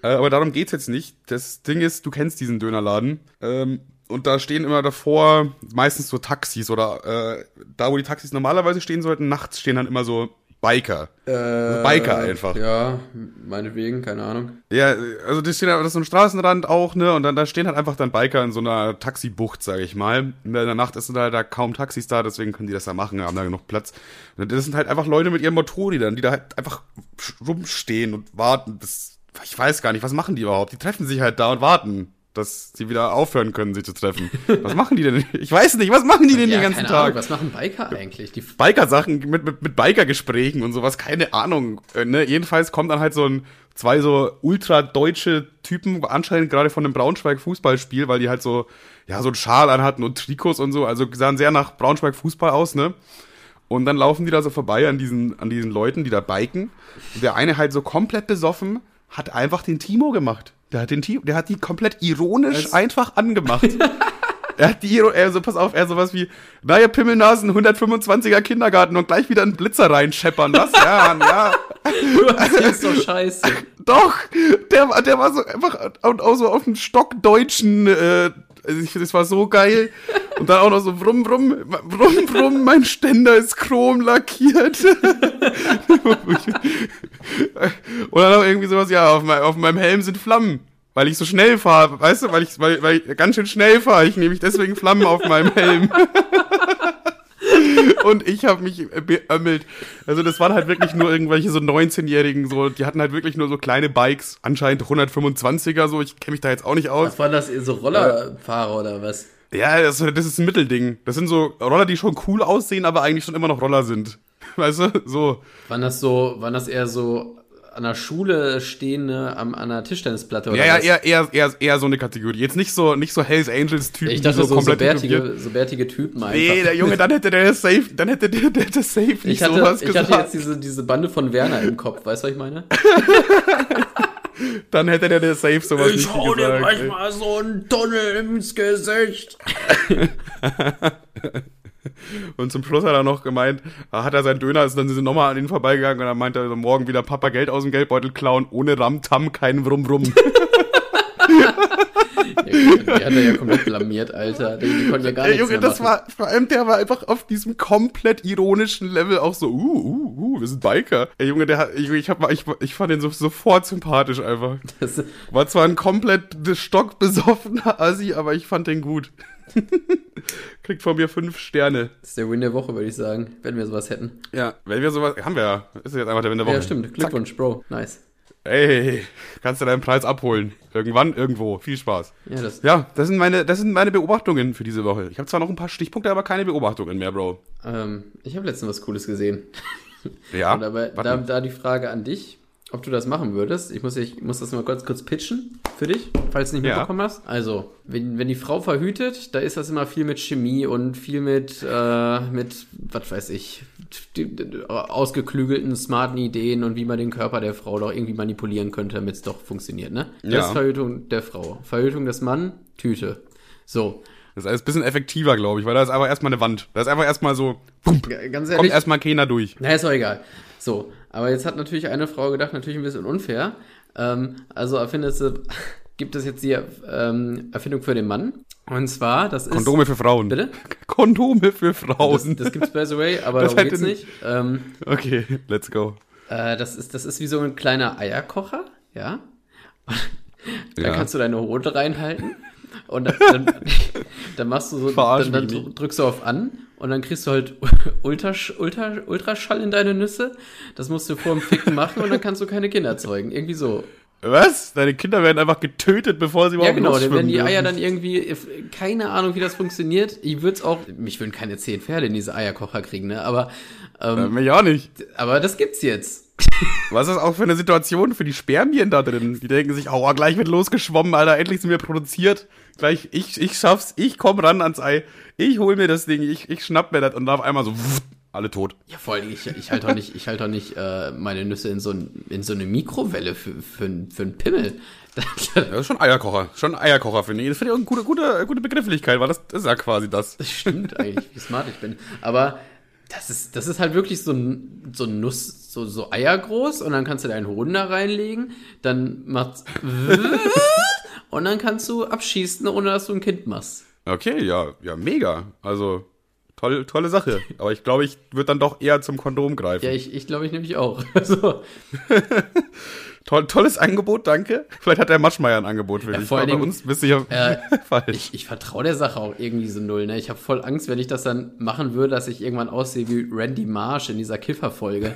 [SPEAKER 1] Äh, aber darum geht's jetzt nicht. Das Ding ist, du kennst diesen Dönerladen. Ähm, und da stehen immer davor meistens so Taxis oder äh, da, wo die Taxis normalerweise stehen sollten, nachts stehen dann immer so Biker.
[SPEAKER 2] äh,
[SPEAKER 1] Biker einfach.
[SPEAKER 2] Ja, meinetwegen, keine Ahnung.
[SPEAKER 1] Ja, also die stehen, das ist so ein Straßenrand auch, ne? Und dann da stehen halt einfach dann Biker in so einer Taxibucht, sage ich mal. In der Nacht sind halt da kaum Taxis da, deswegen können die das da machen, haben da genug Platz. Und das sind halt einfach Leute mit ihren Motorrädern, die da halt einfach rumstehen und warten. Das, ich weiß gar nicht, was machen die überhaupt? Die treffen sich halt da und warten, dass sie wieder aufhören können, sich zu treffen. Was machen die denn? Ich weiß nicht, was machen die denn
[SPEAKER 2] ja,
[SPEAKER 1] den ganzen
[SPEAKER 2] keine
[SPEAKER 1] Tag?
[SPEAKER 2] Ahnung, was machen Biker eigentlich? Die
[SPEAKER 1] Biker-Sachen mit, mit, mit Biker-Gesprächen und sowas, keine Ahnung. Äh, ne? Jedenfalls kommt dann halt so ein, zwei so ultra-deutsche Typen, anscheinend gerade von einem Braunschweig-Fußballspiel, weil die halt so, ja, so einen Schal anhatten und Trikots und so, also sahen sehr nach Braunschweig-Fußball aus, ne? Und dann laufen die da so vorbei an diesen, an diesen Leuten, die da biken. Und der eine halt so komplett besoffen, hat einfach den Timo gemacht. Der hat den T der hat die komplett ironisch Was? einfach angemacht. er hat die, er so, pass auf, er sowas wie, naja, Pimmelnasen, 125er Kindergarten und gleich wieder einen Blitzer reinscheppern. Was? Ja, ja.
[SPEAKER 2] Das ist doch scheiße.
[SPEAKER 1] Doch, der, der war so einfach und auch so auf dem stockdeutschen, äh, also ich, das war so geil. Und dann auch noch so brumm, brumm, brumm, brumm, mein Ständer ist chrom lackiert. und dann auch irgendwie sowas, ja, auf, mein, auf meinem Helm sind Flammen weil ich so schnell fahre, weißt du, weil ich, weil, weil ich ganz schön schnell fahre. Ich nehme ich deswegen Flammen auf meinem Helm. und ich habe mich beömmelt. Also das waren halt wirklich nur irgendwelche so 19-Jährigen, so, die hatten halt wirklich nur so kleine Bikes, anscheinend 125er, so, ich kenne mich da jetzt auch nicht aus.
[SPEAKER 2] Was waren das, so Rollerfahrer äh, oder was?
[SPEAKER 1] Ja, das, das ist ein Mittelding. Das sind so Roller, die schon cool aussehen, aber eigentlich schon immer noch Roller sind. Weißt du, so.
[SPEAKER 2] Waren das so, waren das eher so an der Schule stehende am, an einer Tischtennisplatte oder
[SPEAKER 1] Ja, ja, eher, eher, eher, eher so eine Kategorie. Jetzt nicht so, nicht so Hells Angels Typen.
[SPEAKER 2] Ich dachte so, so, komplett so, bärtige, so bärtige Typen
[SPEAKER 1] einfach. Nee, der Junge, dann hätte der safe, dann hätte der, der, der safe nicht
[SPEAKER 2] ich hatte,
[SPEAKER 1] sowas
[SPEAKER 2] ich
[SPEAKER 1] gesagt.
[SPEAKER 2] Ich hatte jetzt diese, diese Bande von Werner im Kopf, weißt du, was ich meine?
[SPEAKER 1] dann hätte der der safe sowas ich nicht gesagt. Ich hau dir
[SPEAKER 2] manchmal so einen Tunnel ins Gesicht.
[SPEAKER 1] Und zum Schluss hat er noch gemeint, hat er seinen Döner, ist dann sind nochmal an ihn vorbeigegangen und dann meinte er morgen wieder Papa Geld aus dem Geldbeutel klauen, ohne Ram-Tam, kein Wrum-Wrum.
[SPEAKER 2] die hat er ja komplett blamiert, Alter. Die, die konnten ja gar nichts Junge,
[SPEAKER 1] das war, vor allem der war einfach auf diesem komplett ironischen Level auch so, uh, uh, uh, wir sind Biker. Ey, Junge, der hat, ich, ich, hab, ich, ich fand den so, sofort sympathisch einfach. Das war zwar ein komplett stockbesoffener Assi, aber ich fand den gut. Kriegt von mir fünf Sterne.
[SPEAKER 2] Das ist der Win der Woche, würde ich sagen, wenn wir sowas hätten.
[SPEAKER 1] Ja, wenn wir sowas, haben wir ja. Ist jetzt einfach der Win der Woche.
[SPEAKER 2] Ja, stimmt. Glückwunsch. Bro. Nice.
[SPEAKER 1] Ey, kannst du deinen Preis abholen. Irgendwann, irgendwo. Viel Spaß. Ja, das, ja, das, sind, meine, das sind meine Beobachtungen für diese Woche. Ich habe zwar noch ein paar Stichpunkte, aber keine Beobachtungen mehr, Bro.
[SPEAKER 2] Ähm, ich habe letztens was Cooles gesehen.
[SPEAKER 1] Ja.
[SPEAKER 2] Und aber da, da die Frage an dich ob du das machen würdest. Ich muss, ich muss das mal kurz, kurz pitchen für dich, falls du nicht mitbekommen ja. hast. Also, wenn, wenn die Frau verhütet, da ist das immer viel mit Chemie und viel mit, äh, mit was weiß ich, ausgeklügelten, smarten Ideen und wie man den Körper der Frau doch irgendwie manipulieren könnte, damit es doch funktioniert, ne? Das ja. ist Verhütung der Frau. Verhütung des Mann, Tüte. So.
[SPEAKER 1] Das ist ein bisschen effektiver, glaube ich, weil da ist einfach erstmal eine Wand. Da ist einfach erstmal so, pum, Ganz ehrlich, kommt erstmal keiner durch.
[SPEAKER 2] Na, ist doch egal. So, aber jetzt hat natürlich eine Frau gedacht, natürlich ein bisschen unfair. Ähm, also erfindet sie, gibt es jetzt die ähm, Erfindung für den Mann. Und zwar, das ist.
[SPEAKER 1] Kondome für Frauen.
[SPEAKER 2] Bitte?
[SPEAKER 1] Kondome für Frauen.
[SPEAKER 2] Das, das gibt's by the way, aber das darum geht's nicht. Ähm,
[SPEAKER 1] okay, let's go.
[SPEAKER 2] Äh, das, ist, das ist wie so ein kleiner Eierkocher, ja. da ja. kannst du deine Hode reinhalten. Und dann, dann, dann machst du so, dann, dann drückst du auf an und dann kriegst du halt Ultra, Ultra, Ultraschall in deine Nüsse. Das musst du vor dem Ficken machen und dann kannst du keine Kinder zeugen. Irgendwie so.
[SPEAKER 1] Was? Deine Kinder werden einfach getötet, bevor sie überhaupt
[SPEAKER 2] Ja, genau, dann werden die Eier dann irgendwie, keine Ahnung, wie das funktioniert. Ich würde es auch, mich würden keine zehn Pferde in diese Eierkocher kriegen, ne? Aber, ähm,
[SPEAKER 1] ja, mich auch nicht.
[SPEAKER 2] Aber das gibt's jetzt.
[SPEAKER 1] Was ist das auch für eine Situation für die Spermien da drin? Die denken sich, oh, gleich wird losgeschwommen, Alter, endlich sind wir produziert. Gleich, ich, ich schaff's, ich komm ran ans Ei, ich hol mir das Ding, ich, ich schnapp mir das und dann auf einmal so, alle tot.
[SPEAKER 2] Ja, vor allem, ich, ich halte doch nicht, ich halt doch nicht äh, meine Nüsse in so, ein, in so eine Mikrowelle für, für, für einen Pimmel.
[SPEAKER 1] das ist schon Eierkocher. Schon Eierkocher, finde ich. Das finde ich auch eine gute, gute, gute Begrifflichkeit, weil das, das ist ja quasi das.
[SPEAKER 2] Das stimmt eigentlich, wie smart ich bin. Aber das ist, das ist halt wirklich so ein, so ein Nuss, so, so Eier groß und dann kannst du deinen Hoden da reinlegen, dann macht's und dann kannst du abschießen, ohne dass du ein Kind machst.
[SPEAKER 1] Okay, ja, ja, mega. Also, toll, tolle Sache. Aber ich glaube, ich würde dann doch eher zum Kondom greifen.
[SPEAKER 2] Ja, ich, ich glaube, ich nämlich auch. Also.
[SPEAKER 1] Toll, tolles Angebot, danke. Vielleicht hat der Maschmeier ein Angebot für ja, dich.
[SPEAKER 2] Vor allem,
[SPEAKER 1] bei uns bist du ja
[SPEAKER 2] äh, falsch. Ich, ich vertraue der Sache auch irgendwie so null. Ne? Ich habe voll Angst, wenn ich das dann machen würde, dass ich irgendwann aussehe wie Randy Marsh in dieser Kifferfolge.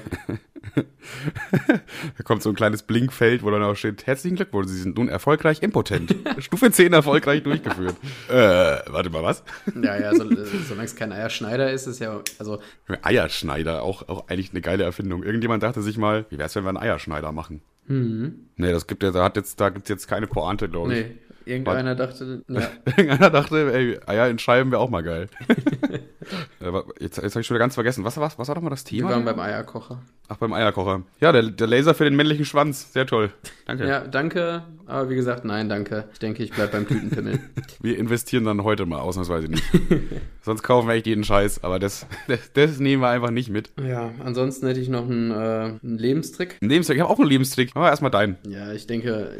[SPEAKER 1] da kommt so ein kleines Blinkfeld, wo dann auch steht, herzlichen Glückwunsch, Sie sind nun erfolgreich impotent. Stufe 10 erfolgreich durchgeführt. Äh, warte mal, was?
[SPEAKER 2] ja, ja, so, solange es kein Eierschneider ist, ist ja, also.
[SPEAKER 1] Eierschneider, auch, auch eigentlich eine geile Erfindung. Irgendjemand dachte sich mal, wie wär's, wenn wir einen Eierschneider machen? Mhm. Nee, das gibt ja, da hat jetzt, da gibt's jetzt keine Pointe, glaube ich. Nee,
[SPEAKER 2] irgendeiner dachte,
[SPEAKER 1] ja. irgendeiner dachte, ey, Eier in Scheiben wäre auch mal geil. Äh, Jetzt, jetzt habe ich schon wieder ganz vergessen. Was, was, was war doch mal das
[SPEAKER 2] Wir
[SPEAKER 1] Thema?
[SPEAKER 2] waren beim Eierkocher.
[SPEAKER 1] Ach, beim Eierkocher. Ja, der, der Laser für den männlichen Schwanz. Sehr toll. Danke.
[SPEAKER 2] Ja, danke. Aber wie gesagt, nein, danke. Ich denke, ich bleib beim Tütenpimmel.
[SPEAKER 1] Wir investieren dann heute mal ausnahmsweise nicht. Sonst kaufen wir echt jeden Scheiß, aber das, das, das nehmen wir einfach nicht mit.
[SPEAKER 2] ja, ansonsten hätte ich noch einen, äh, einen Lebenstrick.
[SPEAKER 1] Ein Lebenstrick, ich habe auch einen Lebenstrick. Aber erstmal deinen.
[SPEAKER 2] Ja, ich denke,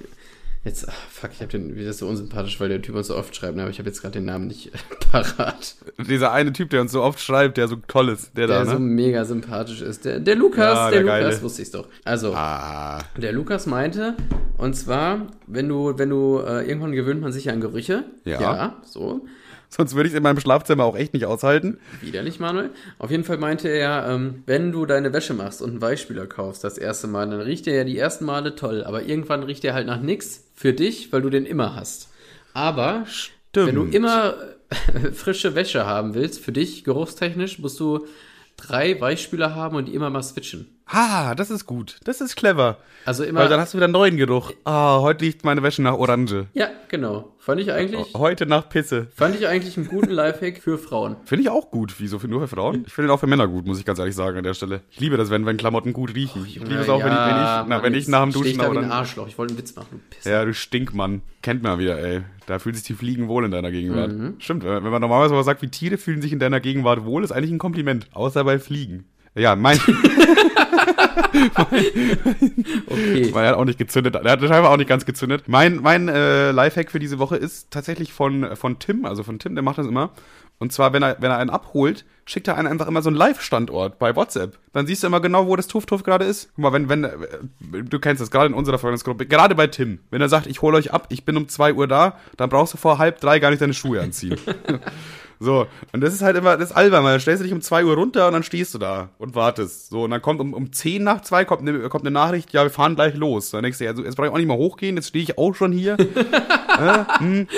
[SPEAKER 2] jetzt, ach, fuck, ich habe den, wie das so unsympathisch, weil der Typ uns so oft schreibt, ne, aber ich habe jetzt gerade den Namen nicht parat.
[SPEAKER 1] Dieser eine Typ, der uns so oft schreibt, der so toll ist, der,
[SPEAKER 2] Der
[SPEAKER 1] da,
[SPEAKER 2] so
[SPEAKER 1] ne?
[SPEAKER 2] mega sympathisch ist. Der, der Lukas,
[SPEAKER 1] Ja,
[SPEAKER 2] der,
[SPEAKER 1] der
[SPEAKER 2] Lukas,
[SPEAKER 1] Geile.
[SPEAKER 2] wusste ich's doch. Also,
[SPEAKER 1] Ah,
[SPEAKER 2] der Lukas meinte, und zwar, wenn du, wenn du, äh, irgendwann gewöhnt man sich ja an Gerüche.
[SPEAKER 1] Ja.
[SPEAKER 2] Ja, so.
[SPEAKER 1] Sonst würde ich es in meinem Schlafzimmer auch echt nicht aushalten.
[SPEAKER 2] Widerlich, Manuel. Auf jeden Fall meinte er, ähm, wenn du deine Wäsche machst und einen Weichspüler kaufst das erste Mal, dann riecht der ja die ersten Male toll, aber irgendwann riecht der halt nach nix für dich, weil du den immer hast. Aber
[SPEAKER 1] Stimmt.
[SPEAKER 2] wenn du immer äh, frische Wäsche haben willst, für dich geruchstechnisch, musst du drei Weichspüler haben und die immer mal switchen.
[SPEAKER 1] Ah, das ist gut. Das ist clever.
[SPEAKER 2] Also immer.
[SPEAKER 1] Weil dann hast du wieder einen neuen Geruch. Ah, heute riecht meine Wäsche nach Orange.
[SPEAKER 2] ja, genau. Fand ich eigentlich,
[SPEAKER 1] Heute nach Pisse.
[SPEAKER 2] fand ich eigentlich einen guten Lifehack für Frauen.
[SPEAKER 1] Finde ich auch gut. Wieso für nur für Frauen? Ich finde ihn auch für Männer gut, muss ich ganz ehrlich sagen an der Stelle. Ich liebe das, wenn, wenn Klamotten gut riechen. ich liebe es auch, wenn ich, wenn ich, na,
[SPEAKER 2] Mann,
[SPEAKER 1] wenn ich nach dem Duschen
[SPEAKER 2] ich wie ein
[SPEAKER 1] oder.
[SPEAKER 2] Arschloch. Ich wollte einen Witz machen, du Pisser.
[SPEAKER 1] Ja, du Stinkmann. Kennt man wieder, ey. Da fühlen sich die Fliegen wohl in deiner Gegenwart.
[SPEAKER 2] Mhm.
[SPEAKER 1] Stimmt, wenn wenn man normalerweise aber sagt, wie Tiere fühlen sich in deiner Gegenwart wohl, ist eigentlich ein Kompliment. Außer bei Fliegen. Ja, mein,
[SPEAKER 2] Okay.
[SPEAKER 1] weil er hat auch nicht gezündet. Er hat scheinbar auch nicht ganz gezündet. Mein, mein äh, Lifehack für diese Woche ist tatsächlich von, von Tim, also von Tim, der macht das immer. Und zwar, wenn er, wenn er einen abholt, schickt er einen einfach immer so einen Live-Standort bei WhatsApp. Dann siehst du immer genau, wo das Tuff-Tuff gerade ist. Guck mal, wenn, wenn, äh, du kennst das, gerade in unserer Freundesgruppe, gerade bei Tim. Wenn er sagt, ich hole euch ab, ich bin um 2 Uhr da, dann brauchst du vor halb drei gar nicht deine Schuhe anziehen. So, und das ist halt immer das ist albern, weil dann stellst du dich um 2 Uhr runter und dann stehst du da und wartest. So, und dann kommt um, um 10 nach 2 kommt eine, kommt eine Nachricht, ja, wir fahren gleich los. Dann denkst du, ja, so, jetzt brauche ich auch nicht mal hochgehen, jetzt stehe ich auch schon hier. äh, hm.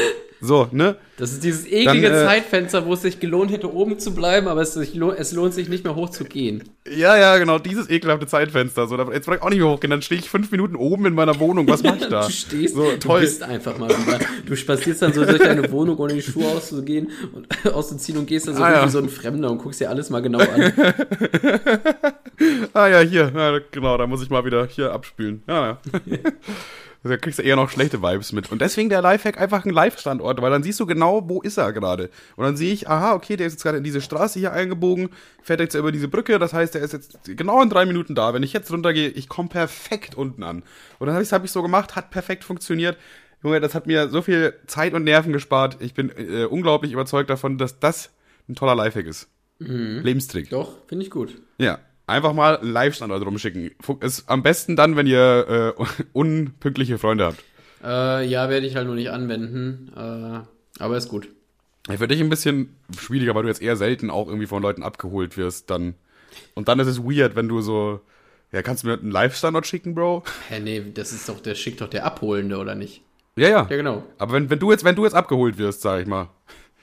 [SPEAKER 1] So, ne?
[SPEAKER 2] Das ist dieses eklige
[SPEAKER 1] Dann, äh,
[SPEAKER 2] Zeitfenster, wo es sich gelohnt hätte, oben zu bleiben, aber es, es lohnt sich nicht mehr hoch zu gehen.
[SPEAKER 1] Ja, ja, genau, dieses ekelhafte Zeitfenster. So, jetzt brauche ich auch nicht mehr hochgehen, dann stehe ich fünf Minuten oben in meiner Wohnung. Was mach ich da?
[SPEAKER 2] Du stehst,
[SPEAKER 1] So,
[SPEAKER 2] du
[SPEAKER 1] toll.
[SPEAKER 2] bist einfach mal wieder. Du spazierst dann so durch deine Wohnung, ohne die Schuhe auszugehen und auszuziehen und gehst dann so
[SPEAKER 1] Ah, ja.
[SPEAKER 2] wie so ein Fremder und guckst dir alles mal genau an.
[SPEAKER 1] Ah ja, hier, ja, genau, da muss ich mal wieder hier abspülen. Ja, ja. Da kriegst du eher noch schlechte Vibes mit. Und deswegen der Lifehack einfach ein Live-Standort, weil dann siehst du genau, wo ist er gerade. Und dann sehe ich, aha, okay, der ist jetzt gerade in diese Straße hier eingebogen, fährt jetzt über diese Brücke, das heißt, der ist jetzt genau in drei Minuten da. Wenn ich jetzt runtergehe, ich komme perfekt unten an. Und dann habe ich es hab ich so gemacht, hat perfekt funktioniert. Junge, das hat mir so viel Zeit und Nerven gespart. Ich bin äh, unglaublich überzeugt davon, dass das ein toller Lifehack ist. Lebenstrick.
[SPEAKER 2] Doch, finde ich gut.
[SPEAKER 1] Ja, einfach mal einen Live-Standort rumschicken. Ist am besten dann, wenn ihr äh, unpünktliche Freunde habt.
[SPEAKER 2] Äh, ja, werde ich halt nur nicht anwenden, äh, aber ist gut.
[SPEAKER 1] Für dich ein bisschen schwieriger, weil du jetzt eher selten auch irgendwie von Leuten abgeholt wirst dann. Und dann ist es weird, wenn du so, ja, kannst du mir einen Live-Standort schicken, Bro?
[SPEAKER 2] Hä, nee, das ist doch, der schickt doch der Abholende, oder nicht?
[SPEAKER 1] Ja, ja.
[SPEAKER 2] Ja, genau.
[SPEAKER 1] Aber wenn, wenn du jetzt, wenn du jetzt abgeholt wirst, sag ich mal.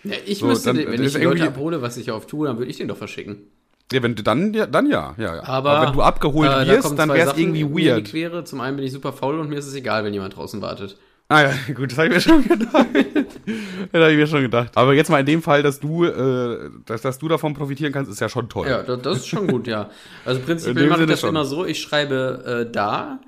[SPEAKER 2] Ja, ich
[SPEAKER 1] So,
[SPEAKER 2] müsste,
[SPEAKER 1] dann-
[SPEAKER 2] wenn ich Leute
[SPEAKER 1] irgendwie-
[SPEAKER 2] abhole, was ich oft tue, dann würde ich den doch verschicken.
[SPEAKER 1] Ja, wenn du dann, ja, dann ja, ja, ja.
[SPEAKER 2] Aber,
[SPEAKER 1] wenn du abgeholt
[SPEAKER 2] äh, da
[SPEAKER 1] wirst,
[SPEAKER 2] kommen
[SPEAKER 1] dann wär's
[SPEAKER 2] Sachen
[SPEAKER 1] irgendwie
[SPEAKER 2] in
[SPEAKER 1] weird.
[SPEAKER 2] Die Quere. Zum einen bin ich super faul und mir ist es egal, wenn jemand draußen wartet.
[SPEAKER 1] Ah ja, gut, das habe ich mir schon gedacht. das habe ich mir schon gedacht. Aber jetzt mal in dem Fall, dass du, äh, dass, dass du davon profitieren kannst, ist ja schon toll.
[SPEAKER 2] Ja, das, das ist schon gut, ja. Also
[SPEAKER 1] In
[SPEAKER 2] prinzipiell mache ich das
[SPEAKER 1] schon.
[SPEAKER 2] immer so, ich schreibe äh, da,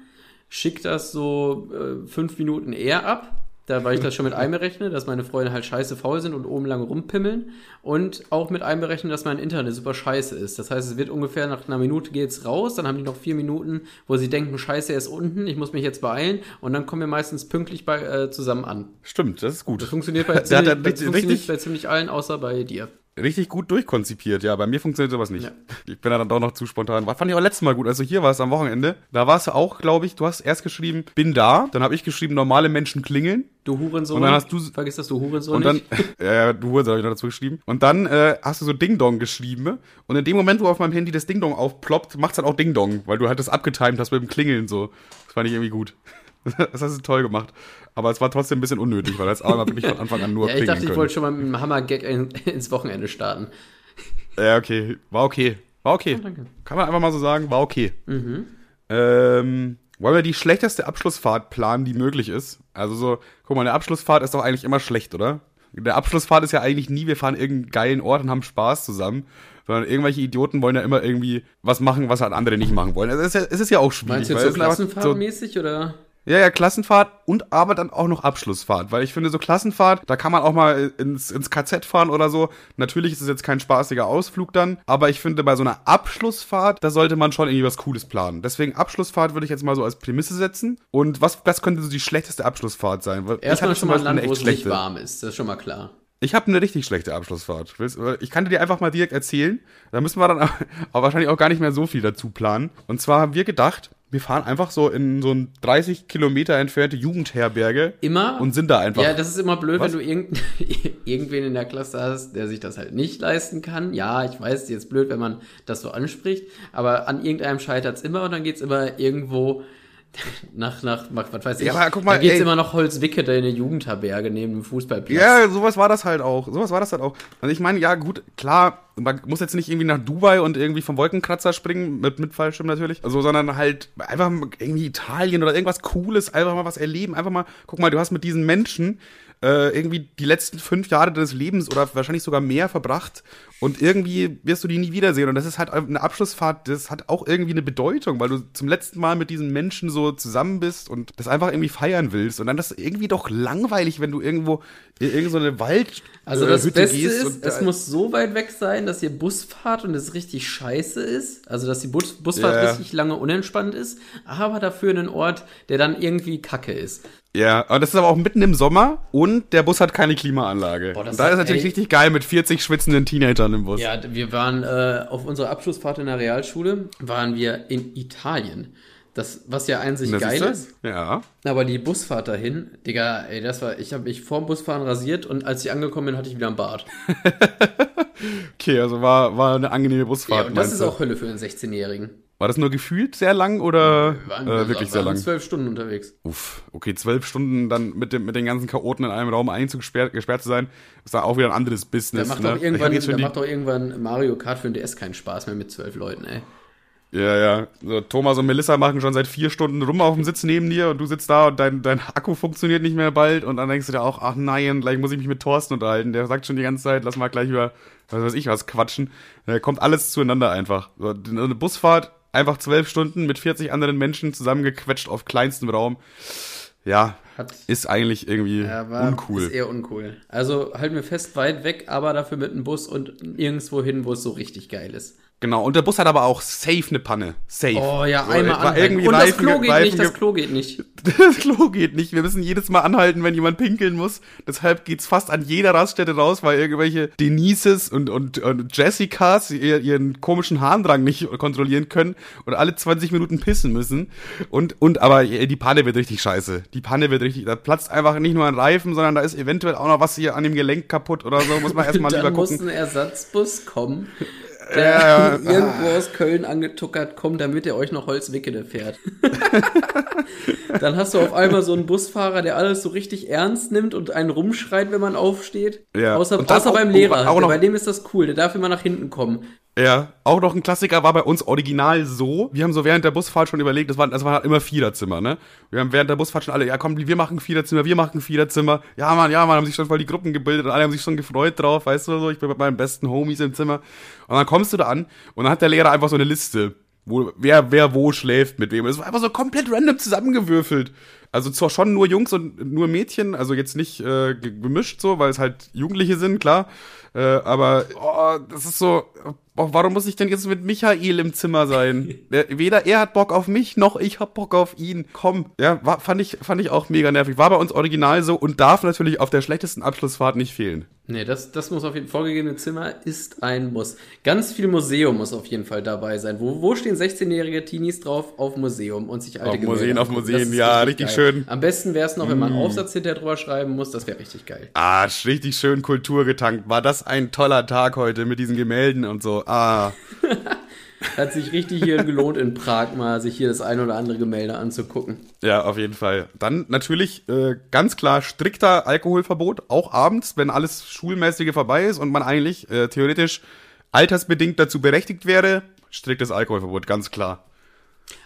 [SPEAKER 2] schick das so äh, fünf Minuten eher ab, da, weil ich das schon mit einberechne, dass meine Freunde halt scheiße faul sind und oben lange rumpimmeln und auch mit einberechnen, dass mein Internet super scheiße ist. Das heißt, es wird ungefähr nach einer Minute geht's raus, dann haben die noch vier Minuten, wo sie denken, scheiße, er ist unten, ich muss mich jetzt beeilen und dann kommen wir meistens pünktlich bei, äh, zusammen an.
[SPEAKER 1] Stimmt, das ist gut.
[SPEAKER 2] Das funktioniert bei, ziemlich,
[SPEAKER 1] dann
[SPEAKER 2] bei,
[SPEAKER 1] richtig-
[SPEAKER 2] funktioniert bei ziemlich allen, außer bei dir.
[SPEAKER 1] Richtig gut durchkonzipiert, ja. Bei mir funktioniert sowas nicht.
[SPEAKER 2] Ja.
[SPEAKER 1] Ich bin da dann doch noch zu spontan. War, fand ich auch letztes Mal gut, als du hier warst am Wochenende. Da warst du auch, glaube ich, du hast erst geschrieben, bin da. Dann habe ich geschrieben, normale Menschen klingeln.
[SPEAKER 2] Du Hurensohn.
[SPEAKER 1] Und dann hast du-
[SPEAKER 2] Vergiss das, du Hurensohn
[SPEAKER 1] Und dann,
[SPEAKER 2] nicht.
[SPEAKER 1] ja, ja, du Hurensohn habe ich noch dazu geschrieben. Und dann äh, hast du so Ding Dong geschrieben. Und in dem Moment, wo auf meinem Handy das Ding Dong aufploppt, macht's dann auch Ding Dong, weil du halt das abgetimt hast mit dem Klingeln so. Das fand ich irgendwie gut. Das hast du toll gemacht. Aber es war trotzdem ein bisschen unnötig, weil das einmal wirklich von Anfang an nur
[SPEAKER 2] Ja, ich dachte, ich
[SPEAKER 1] können.
[SPEAKER 2] wollte schon mal mit einem Hammer-Gag in, ins Wochenende starten.
[SPEAKER 1] Ja, okay. War okay. War okay.
[SPEAKER 2] danke.
[SPEAKER 1] Kann man einfach mal so sagen, war okay. Ähm, wollen wir die schlechteste Abschlussfahrt planen, die möglich ist? Also so, guck mal, eine Abschlussfahrt ist doch eigentlich immer schlecht, oder? Der Abschlussfahrt ist ja eigentlich nie, wir fahren irgendeinen geilen Ort und haben Spaß zusammen. Sondern irgendwelche Idioten wollen ja immer irgendwie was machen, was halt andere nicht machen wollen. Also es ist ja, es ist ja auch schwierig.
[SPEAKER 2] Meinst du jetzt so klassenfahrtmäßig oder?
[SPEAKER 1] Ja, ja, Klassenfahrt und aber dann auch noch Abschlussfahrt. Weil ich finde, so Klassenfahrt, da kann man auch mal ins, ins KZ fahren oder so. Natürlich ist es jetzt kein spaßiger Ausflug dann, aber ich finde, bei so einer Abschlussfahrt, da sollte man schon irgendwie was Cooles planen. Deswegen Abschlussfahrt würde ich jetzt mal so als Prämisse setzen. Und was, was könnte so die schlechteste Abschlussfahrt sein? Weil
[SPEAKER 2] Erstmal schon mal ein Land, wo es nicht
[SPEAKER 1] schlechte.
[SPEAKER 2] warm ist. Das ist schon mal klar.
[SPEAKER 1] Ich habe eine richtig schlechte Abschlussfahrt. Willst- Ich kann dir einfach mal direkt erzählen. Da müssen wir dann aber wahrscheinlich auch gar nicht mehr so viel dazu planen. Und zwar haben wir gedacht, wir fahren einfach so in so ein 30 Kilometer entfernte Jugendherberge
[SPEAKER 2] Immer.
[SPEAKER 1] und sind da einfach.
[SPEAKER 2] Ja, das ist immer blöd,
[SPEAKER 1] Was?
[SPEAKER 2] wenn du irgend, irgendwen in der Klasse hast, der sich das halt nicht leisten kann. Ja, ich weiß, jetzt blöd, wenn man das so anspricht, aber an irgendeinem scheitert es immer und dann geht's immer irgendwo nach, nach, was weiß ich.
[SPEAKER 1] Ja, aber guck mal,
[SPEAKER 2] da geht's
[SPEAKER 1] ey.
[SPEAKER 2] immer noch Holzwicke, da in eine Jugendherberge neben dem Fußballplatz.
[SPEAKER 1] Ja, sowas war das halt auch. Sowas war das halt auch. Also ich meine, ja gut, klar, man muss jetzt nicht irgendwie nach Dubai und irgendwie vom Wolkenkratzer springen, mit, mit Fallschirm natürlich, also, sondern halt einfach irgendwie Italien oder irgendwas Cooles, einfach mal was erleben, einfach mal, guck mal, du hast mit diesen Menschen äh, irgendwie die letzten fünf Jahre deines Lebens oder wahrscheinlich sogar mehr verbracht und irgendwie wirst du die nie wiedersehen und das ist halt eine Abschlussfahrt, das hat auch irgendwie eine Bedeutung, weil du zum letzten Mal mit diesen Menschen so zusammen bist und das einfach irgendwie feiern willst und dann das irgendwie doch langweilig, wenn du irgendwo in irgendeine so eine Wald
[SPEAKER 2] Also
[SPEAKER 1] äh,
[SPEAKER 2] das
[SPEAKER 1] Hütte
[SPEAKER 2] Beste
[SPEAKER 1] gehst
[SPEAKER 2] ist, es
[SPEAKER 1] da-
[SPEAKER 2] muss so weit weg sein, dass ihr Bus fahrt und es richtig scheiße ist. Also dass die Bus Busfahrt
[SPEAKER 1] Ja.
[SPEAKER 2] richtig lange unentspannt ist, aber dafür einen Ort, der dann irgendwie kacke ist.
[SPEAKER 1] Ja, und das ist aber auch mitten im Sommer und der Bus hat keine Klimaanlage.
[SPEAKER 2] Boah, das
[SPEAKER 1] und da ist natürlich
[SPEAKER 2] ey.
[SPEAKER 1] richtig geil mit 40 schwitzenden Teenagern im Bus.
[SPEAKER 2] Ja, wir waren äh, auf unserer Abschlussfahrt in der Realschule, waren wir in Italien. Das, was ja sich
[SPEAKER 1] Na,
[SPEAKER 2] geil
[SPEAKER 1] du?
[SPEAKER 2] ist.
[SPEAKER 1] Ja.
[SPEAKER 2] Aber die Busfahrt dahin, Digga, ey, das war, ich habe mich vorm Busfahren rasiert und als ich angekommen bin, hatte ich wieder einen Bart.
[SPEAKER 1] Okay, also war, war eine angenehme Busfahrt.
[SPEAKER 2] Ja, und das ist
[SPEAKER 1] du?
[SPEAKER 2] auch Hölle für einen 16-Jährigen.
[SPEAKER 1] War das nur gefühlt sehr lang oder
[SPEAKER 2] Wir waren
[SPEAKER 1] äh, wirklich sehr lang?
[SPEAKER 2] zwölf Stunden unterwegs.
[SPEAKER 1] Uff, okay, zwölf Stunden dann mit, dem, mit den ganzen Chaoten in einem Raum einzugesperrt gesperrt zu sein, ist da auch wieder ein anderes
[SPEAKER 2] Da
[SPEAKER 1] Business.
[SPEAKER 2] macht,
[SPEAKER 1] ne?
[SPEAKER 2] doch irgendwann, da macht doch irgendwann Mario Kart für den DS keinen Spaß mehr mit zwölf Leuten, ey.
[SPEAKER 1] Ja, ja. So, Thomas und Melissa machen schon seit vier Stunden rum auf dem Sitz neben dir und du sitzt da und dein, dein Akku funktioniert nicht mehr bald und dann denkst du dir auch, ach nein, gleich muss ich mich mit Thorsten unterhalten. Der sagt schon die ganze Zeit, lass mal gleich über, was weiß ich was, quatschen. Da kommt alles zueinander einfach. So, eine Busfahrt, einfach zwölf Stunden mit 40 anderen Menschen zusammengequetscht auf kleinstem Raum. Ja,
[SPEAKER 2] Hat,
[SPEAKER 1] ist eigentlich irgendwie
[SPEAKER 2] ja,
[SPEAKER 1] uncool.
[SPEAKER 2] ist eher uncool. Also halten wir fest, weit weg, aber dafür mit einem Bus und nirgendwo hin, wo es so richtig geil ist.
[SPEAKER 1] Genau, und der Bus hat aber auch safe eine Panne. Safe.
[SPEAKER 2] Oh ja,
[SPEAKER 1] So,
[SPEAKER 2] einmal anhalten.
[SPEAKER 1] irgendwie
[SPEAKER 2] Und das
[SPEAKER 1] Reifen-
[SPEAKER 2] Klo geht
[SPEAKER 1] Reifen
[SPEAKER 2] nicht, das Klo geht nicht.
[SPEAKER 1] Das Klo geht nicht. Wir müssen jedes Mal anhalten, wenn jemand pinkeln muss. Deshalb geht's fast an jeder Raststätte raus, weil irgendwelche Denises und, und, und Jessicas ihr, ihren komischen Harndrang nicht kontrollieren können und alle 20 Minuten pissen müssen. Und, und aber die Panne wird richtig scheiße. Die Panne wird richtig, da platzt einfach nicht nur ein Reifen, sondern da ist eventuell auch noch was hier an dem Gelenk kaputt oder so. Muss man erstmal lieber
[SPEAKER 2] Dann muss
[SPEAKER 1] gucken.
[SPEAKER 2] ein Ersatzbus kommen, der
[SPEAKER 1] Ja, ja.
[SPEAKER 2] irgendwo aus Köln angetuckert kommt, damit er euch noch Holzwickede fährt. Dann hast du auf einmal so einen Busfahrer, der alles so richtig ernst nimmt und einen rumschreit, wenn man aufsteht.
[SPEAKER 1] Ja.
[SPEAKER 2] Außer, außer beim Lehrer.
[SPEAKER 1] auch noch-
[SPEAKER 2] bei dem ist das cool, der darf immer nach hinten kommen.
[SPEAKER 1] Ja, auch noch ein Klassiker war bei uns original so. Wir haben so während der Busfahrt schon überlegt, das waren, das waren halt immer Viererzimmer, ne? Wir haben während der Busfahrt schon alle, ja komm, wir machen Viererzimmer, wir machen Viererzimmer. Ja, Mann, ja, Mann, haben sich schon voll die Gruppen gebildet und alle haben sich schon gefreut drauf, weißt du so, ich bin mit meinen besten Homies im Zimmer. Und dann kommst du da an und dann hat der Lehrer einfach so eine Liste, wo, wer, wer wo schläft mit wem. Es war einfach so komplett random zusammengewürfelt. Also zwar schon nur Jungs und nur Mädchen, also jetzt nicht äh, ge- gemischt so, weil es halt Jugendliche sind, klar. Äh, aber oh, das ist so, warum muss ich denn jetzt mit Michael im Zimmer sein? Der, weder er hat Bock auf mich, noch ich hab Bock auf ihn. Komm, ja, war, fand ich, fand ich auch mega nervig. War bei uns original so und darf natürlich auf der schlechtesten Abschlussfahrt nicht fehlen.
[SPEAKER 2] Nee, das, das muss auf jeden Fall, vorgegebene Zimmer ist ein Muss. Ganz viel Museum muss auf jeden Fall dabei sein. Wo, wo stehen 16-jährige Teenies drauf? Auf Museum und sich alte
[SPEAKER 1] Auf
[SPEAKER 2] Gemälde
[SPEAKER 1] Museen, auf. Museen, ja, richtig
[SPEAKER 2] geil.
[SPEAKER 1] schön.
[SPEAKER 2] Am besten wäre es noch, wenn man einen Aufsatz hinterher drüber schreiben muss, das wäre richtig geil.
[SPEAKER 1] Ah, richtig schön Kultur getankt. War das ein toller Tag heute mit diesen Gemälden und so. Ah.
[SPEAKER 2] Hat sich richtig hier gelohnt, in Prag mal sich hier das ein oder andere Gemälde anzugucken.
[SPEAKER 1] Ja, auf jeden Fall. Dann natürlich äh, ganz klar strikter Alkoholverbot, auch abends, wenn alles Schulmäßige vorbei ist und man eigentlich äh, theoretisch altersbedingt dazu berechtigt wäre. Striktes Alkoholverbot, ganz klar.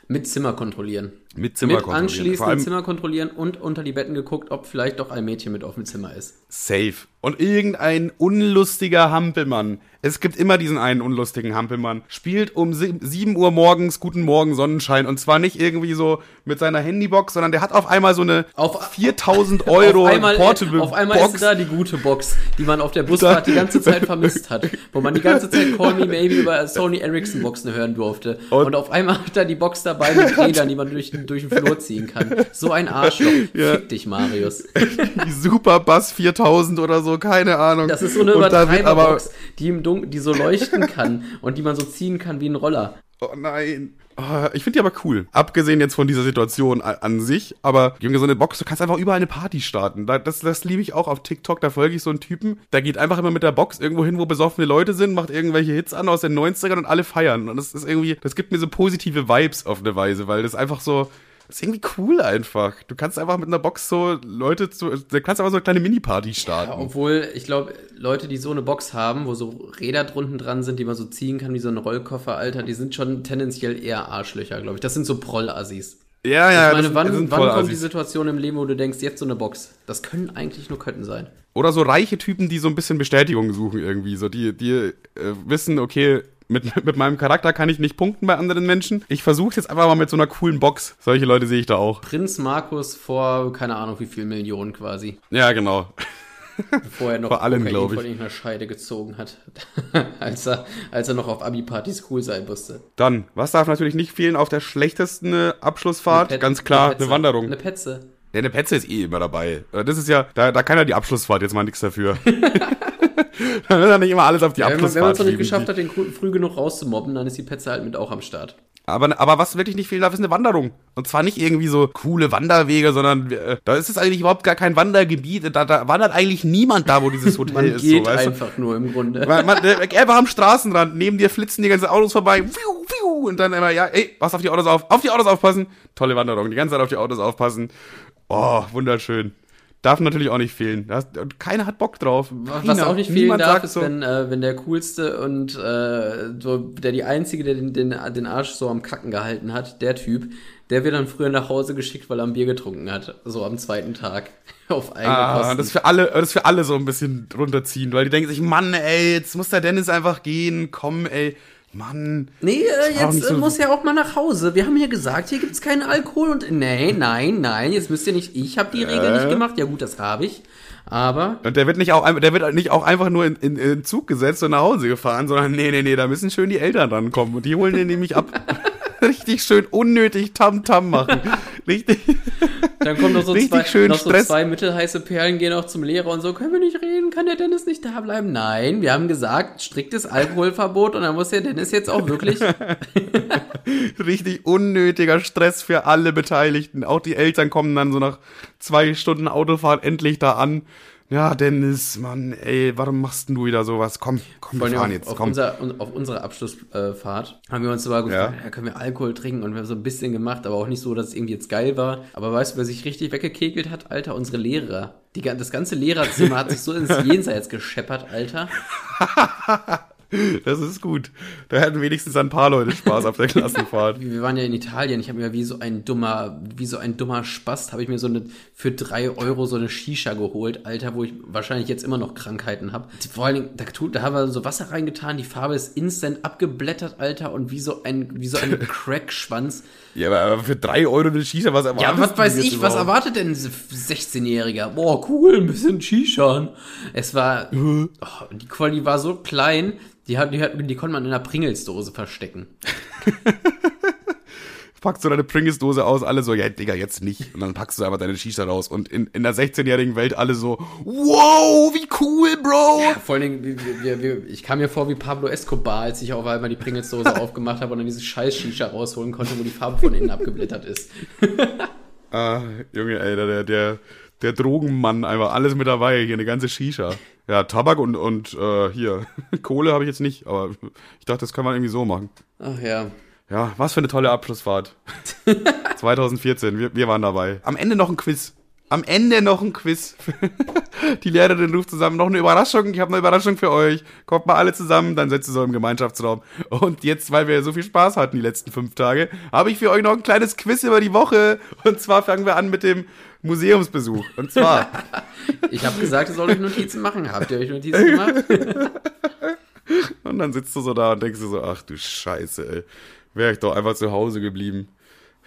[SPEAKER 2] Mit Zimmer kontrollieren.
[SPEAKER 1] Mit Zimmer
[SPEAKER 2] Mit
[SPEAKER 1] kontrollieren.
[SPEAKER 2] anschließend
[SPEAKER 1] Vor allem
[SPEAKER 2] Zimmer kontrollieren und unter die Betten geguckt, ob vielleicht doch ein Mädchen mit auf dem Zimmer ist.
[SPEAKER 1] safe. Und irgendein unlustiger Hampelmann. Es gibt immer diesen einen unlustigen Hampelmann. Spielt um sie- 7 Uhr morgens Guten Morgen Sonnenschein. Und zwar nicht irgendwie so mit seiner Handybox, sondern der hat auf einmal so eine
[SPEAKER 2] Auf-
[SPEAKER 1] 4000 Euro
[SPEAKER 2] auf einmal,
[SPEAKER 1] Portable
[SPEAKER 2] auf einmal
[SPEAKER 1] Box.
[SPEAKER 2] ist da die gute Box, die man auf der Busfahrt die ganze Zeit vermisst hat. Wo man die ganze Zeit Call Me Maybe über Sony Ericsson Boxen hören durfte. Und,
[SPEAKER 1] Und-
[SPEAKER 2] auf einmal hat er die Box dabei mit Rädern, die man durch, durch den Flur ziehen kann. So ein Arschloch.
[SPEAKER 1] Ja.
[SPEAKER 2] Fick dich, Marius.
[SPEAKER 1] die Superbass 4000 oder so, keine Ahnung.
[SPEAKER 2] Das ist so eine Übertreiberbox, die im Dunkeln, die so leuchten kann und die man so ziehen kann wie ein Roller.
[SPEAKER 1] Oh nein. Oh, ich finde die aber cool. Abgesehen jetzt von dieser Situation an sich, aber Junge, so eine Box, du kannst einfach überall eine Party starten. Da- Das, das liebe ich auch auf TikTok. Da folge ich so einen Typen, der geht einfach immer mit der Box irgendwo hin, wo besoffene Leute sind, macht irgendwelche Hits an aus den 90ern und alle feiern. Und das ist irgendwie, das gibt mir so positive Vibes auf eine Weise, weil das einfach so, das ist irgendwie cool einfach. Du kannst einfach mit einer Box so Leute, zu, du kannst einfach so eine kleine Mini-Party starten.
[SPEAKER 2] Obwohl, ich glaube, Leute, die so eine Box haben, wo so Räder drunten dran sind, die man so ziehen kann wie so ein Rollkoffer, Alter, die sind schon tendenziell eher Arschlöcher, glaube ich. Das sind so Prollassis.
[SPEAKER 1] ja, ja,
[SPEAKER 2] ich meine,
[SPEAKER 1] das-
[SPEAKER 2] wann,
[SPEAKER 1] das
[SPEAKER 2] wann kommt die. Situation im Leben, wo du denkst, jetzt so eine Box? Das können eigentlich nur Kötten sein.
[SPEAKER 1] Oder so reiche Typen, die so ein bisschen Bestätigung suchen irgendwie. So, die, die äh, wissen, okay, mit, mit meinem Charakter kann ich nicht punkten bei anderen Menschen. Ich versuche jetzt einfach mal mit so einer coolen Box. Solche Leute sehe ich da auch.
[SPEAKER 2] Prinz Markus vor, keine Ahnung, wie viel Millionen quasi.
[SPEAKER 1] Ja, genau.
[SPEAKER 2] Bevor er noch
[SPEAKER 1] Vor allem,
[SPEAKER 2] Kokain
[SPEAKER 1] glaub ich.
[SPEAKER 2] von irgendeiner Scheide gezogen hat. als, er, als er noch auf Abi-Partys cool sein musste.
[SPEAKER 1] Dann, was darf natürlich nicht fehlen auf der schlechtesten äh, Abschlussfahrt?
[SPEAKER 2] Pet-
[SPEAKER 1] Ganz klar, eine,
[SPEAKER 2] Petze.
[SPEAKER 1] Wanderung.
[SPEAKER 2] Eine Petze.
[SPEAKER 1] Ja, eine Petze ist eh immer dabei. Äh, Das ist ja, da, da kann ja die Abschlussfahrt jetzt mal nichts dafür. Da wird ja nicht immer alles auf die
[SPEAKER 2] Ja, wenn man es
[SPEAKER 1] Abschlussfahrt
[SPEAKER 2] noch nicht geschafft hat, den früh genug rauszumobben, dann ist die Petze halt mit auch am Start.
[SPEAKER 1] Aber, aber was wirklich nicht fehlen darf, ist eine Wanderung. Und zwar nicht irgendwie so coole Wanderwege, sondern äh, da ist es eigentlich überhaupt gar kein Wandergebiet. Da, da wandert eigentlich niemand da, wo dieses Hotel
[SPEAKER 2] Man
[SPEAKER 1] ist.
[SPEAKER 2] geht
[SPEAKER 1] so, weißt du?
[SPEAKER 2] einfach nur im Grunde.
[SPEAKER 1] Man, man, einfach am Straßenrand, neben dir flitzen die ganzen Autos vorbei, und dann immer, ja, ey, pass auf die Autos auf, auf die Autos aufpassen. Tolle Wanderung, die ganze Zeit auf die Autos aufpassen. Oh, wunderschön. Darf natürlich auch nicht fehlen. Das, keiner hat Bock drauf.
[SPEAKER 2] Was
[SPEAKER 1] Keiner.
[SPEAKER 2] auch nicht fehlen darf, ist,
[SPEAKER 1] so,
[SPEAKER 2] wenn, äh, wenn der coolste und äh, so, der die Einzige, der den, den, den Arsch so am Kacken gehalten hat, der Typ, der wird dann früher nach Hause geschickt, weil er ein Bier getrunken hat. So am zweiten Tag. Auf eigene
[SPEAKER 1] Ah,
[SPEAKER 2] Kosten.
[SPEAKER 1] das ist für alle, das für alle so ein bisschen runterziehen, weil die denken sich, Mann, ey, jetzt muss der Dennis einfach gehen, komm, ey, Mann.
[SPEAKER 2] Nee, äh, jetzt
[SPEAKER 1] nicht
[SPEAKER 2] äh,
[SPEAKER 1] so-
[SPEAKER 2] muss ja auch mal nach Hause. Wir haben ja gesagt, hier gibt's keinen Alkohol und. Nee, nein, nein, jetzt müsst ihr nicht. Ich habe die Regel
[SPEAKER 1] Äh?
[SPEAKER 2] nicht gemacht. Ja, gut, das habe ich. Aber.
[SPEAKER 1] Und der wird nicht auch, der wird nicht auch einfach nur in, in, in den Zug gesetzt und nach Hause gefahren, sondern nee, nee, nee, da müssen schön die Eltern rankommen und die holen den nämlich ab. Richtig schön unnötig Tam-Tam machen. Richtig.
[SPEAKER 2] Dann kommen noch so,
[SPEAKER 1] Richtig
[SPEAKER 2] zwei,
[SPEAKER 1] schön
[SPEAKER 2] noch so
[SPEAKER 1] Stress.
[SPEAKER 2] zwei mittelheiße Perlen, gehen auch zum Lehrer und so, können wir nicht reden, kann der Dennis nicht da bleiben? Nein, wir haben gesagt, striktes Alkoholverbot und dann muss der Dennis jetzt auch wirklich.
[SPEAKER 1] Richtig unnötiger Stress für alle Beteiligten. Auch die Eltern kommen dann so nach zwei Stunden Autofahrt endlich da an. Ja, Dennis, Mann, ey, warum machst denn du wieder sowas? Komm, komm, wir fahren
[SPEAKER 2] auf,
[SPEAKER 1] jetzt,
[SPEAKER 2] auf,
[SPEAKER 1] komm.
[SPEAKER 2] unser, un- auf unserer Abschlussfahrt haben wir uns sogar gefragt,
[SPEAKER 1] Ja.
[SPEAKER 2] ja. können wir Alkohol trinken und wir haben so ein bisschen gemacht, aber auch nicht so, dass es irgendwie jetzt geil war. Aber weißt du, wer sich richtig weggekekelt hat? Alter, unsere Lehrer. Die, das ganze Lehrerzimmer hat sich so ins Jenseits gescheppert, Alter.
[SPEAKER 1] Das ist gut. Da hatten wenigstens ein paar Leute Spaß auf der Klassenfahrt.
[SPEAKER 2] Wir waren ja in Italien. Ich habe mir wie so ein dummer, wie so ein dummer Spast, habe ich mir so eine für drei Euro so eine Shisha geholt, Alter, wo ich wahrscheinlich jetzt immer noch Krankheiten habe. Vor allen Dingen, da, da haben wir so Wasser reingetan, die Farbe ist instant abgeblättert, Alter, und wie so ein, wie so ein Crackschwanz.
[SPEAKER 1] Ja, aber für drei Euro eine Shisha, was erwartest
[SPEAKER 2] Ja, was weiß ich, was
[SPEAKER 1] überhaupt?
[SPEAKER 2] erwartet denn ein 16-Jähriger? Boah, cool, ein bisschen Shisha. Es war, oh, die Quali war so klein, die, hat, die, hat, die konnte man in einer Pringelsdose verstecken.
[SPEAKER 1] Packst du deine Pringles-Dose aus, alle so, ja, Digga, jetzt nicht. Und dann packst du einfach deine Shisha raus. Und in, in der 16-jährigen Welt alle so, wow, wie cool, Bro.
[SPEAKER 2] Vor allen Dingen, wir, wir, ich kam mir vor wie Pablo Escobar, als ich auf einmal die Pringelsdose aufgemacht habe und dann dieses scheiß Shisha rausholen konnte, wo die Farbe von innen abgeblättert ist.
[SPEAKER 1] Ah, Junge, ey, der, der, der Drogenmann, einfach alles mit dabei, hier eine ganze Shisha. Ja, Tabak und, und äh, hier, Kohle habe ich jetzt nicht, aber ich dachte, das kann man irgendwie so machen.
[SPEAKER 2] Ach ja.
[SPEAKER 1] Ja, was für eine tolle Abschlussfahrt. 2014, wir, wir waren dabei. Am Ende noch ein Quiz. Am Ende noch ein Quiz. Die Lehrerin ruft zusammen, noch eine Überraschung, ich habe eine Überraschung für euch. Kommt mal alle zusammen, dann setzt ihr so im Gemeinschaftsraum. Und jetzt, weil wir so viel Spaß hatten die letzten fünf Tage, habe ich für euch noch ein kleines Quiz über die Woche. Und zwar fangen wir an mit dem Museumsbesuch. Und zwar.
[SPEAKER 2] ich habe gesagt, ihr sollt euch Notizen machen. Habt ihr euch Notizen gemacht?
[SPEAKER 1] und dann sitzt du so da und denkst du so, ach du Scheiße, ey. Wäre ich doch einfach zu Hause geblieben.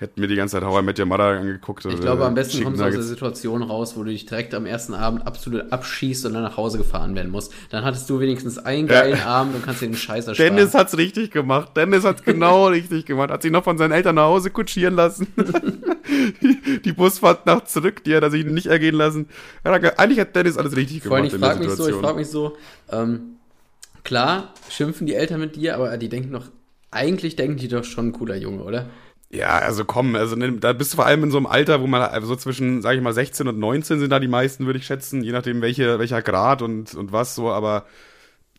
[SPEAKER 1] Hätten mir die ganze Zeit How I Met Your Mother angeguckt.
[SPEAKER 2] Ich glaube, am besten kommst du aus der Situation raus, wo du dich direkt am ersten Abend absolut abschießt und dann nach Hause gefahren werden musst. Dann hattest du wenigstens einen geilen ja. Abend und kannst dir den Scheiß ersparen.
[SPEAKER 1] Dennis hat's richtig gemacht. Dennis hat's genau richtig gemacht. Hat sich noch von seinen Eltern nach Hause kutschieren lassen. die Busfahrt nach zurück, die hat er sich nicht ergehen lassen. Eigentlich hat Dennis alles richtig
[SPEAKER 2] Vor
[SPEAKER 1] gemacht.
[SPEAKER 2] Allem, ich frage mich so, ich frage mich so, ähm, klar, schimpfen die Eltern mit dir, aber die denken doch, eigentlich denken die doch schon ein cooler Junge, oder?
[SPEAKER 1] Ja, also komm, also da bist du vor allem in so einem Alter, wo man also so zwischen, sag ich mal, 16 und 19 sind da die meisten, würde ich schätzen, je nachdem welche, welcher Grad und, und was so, aber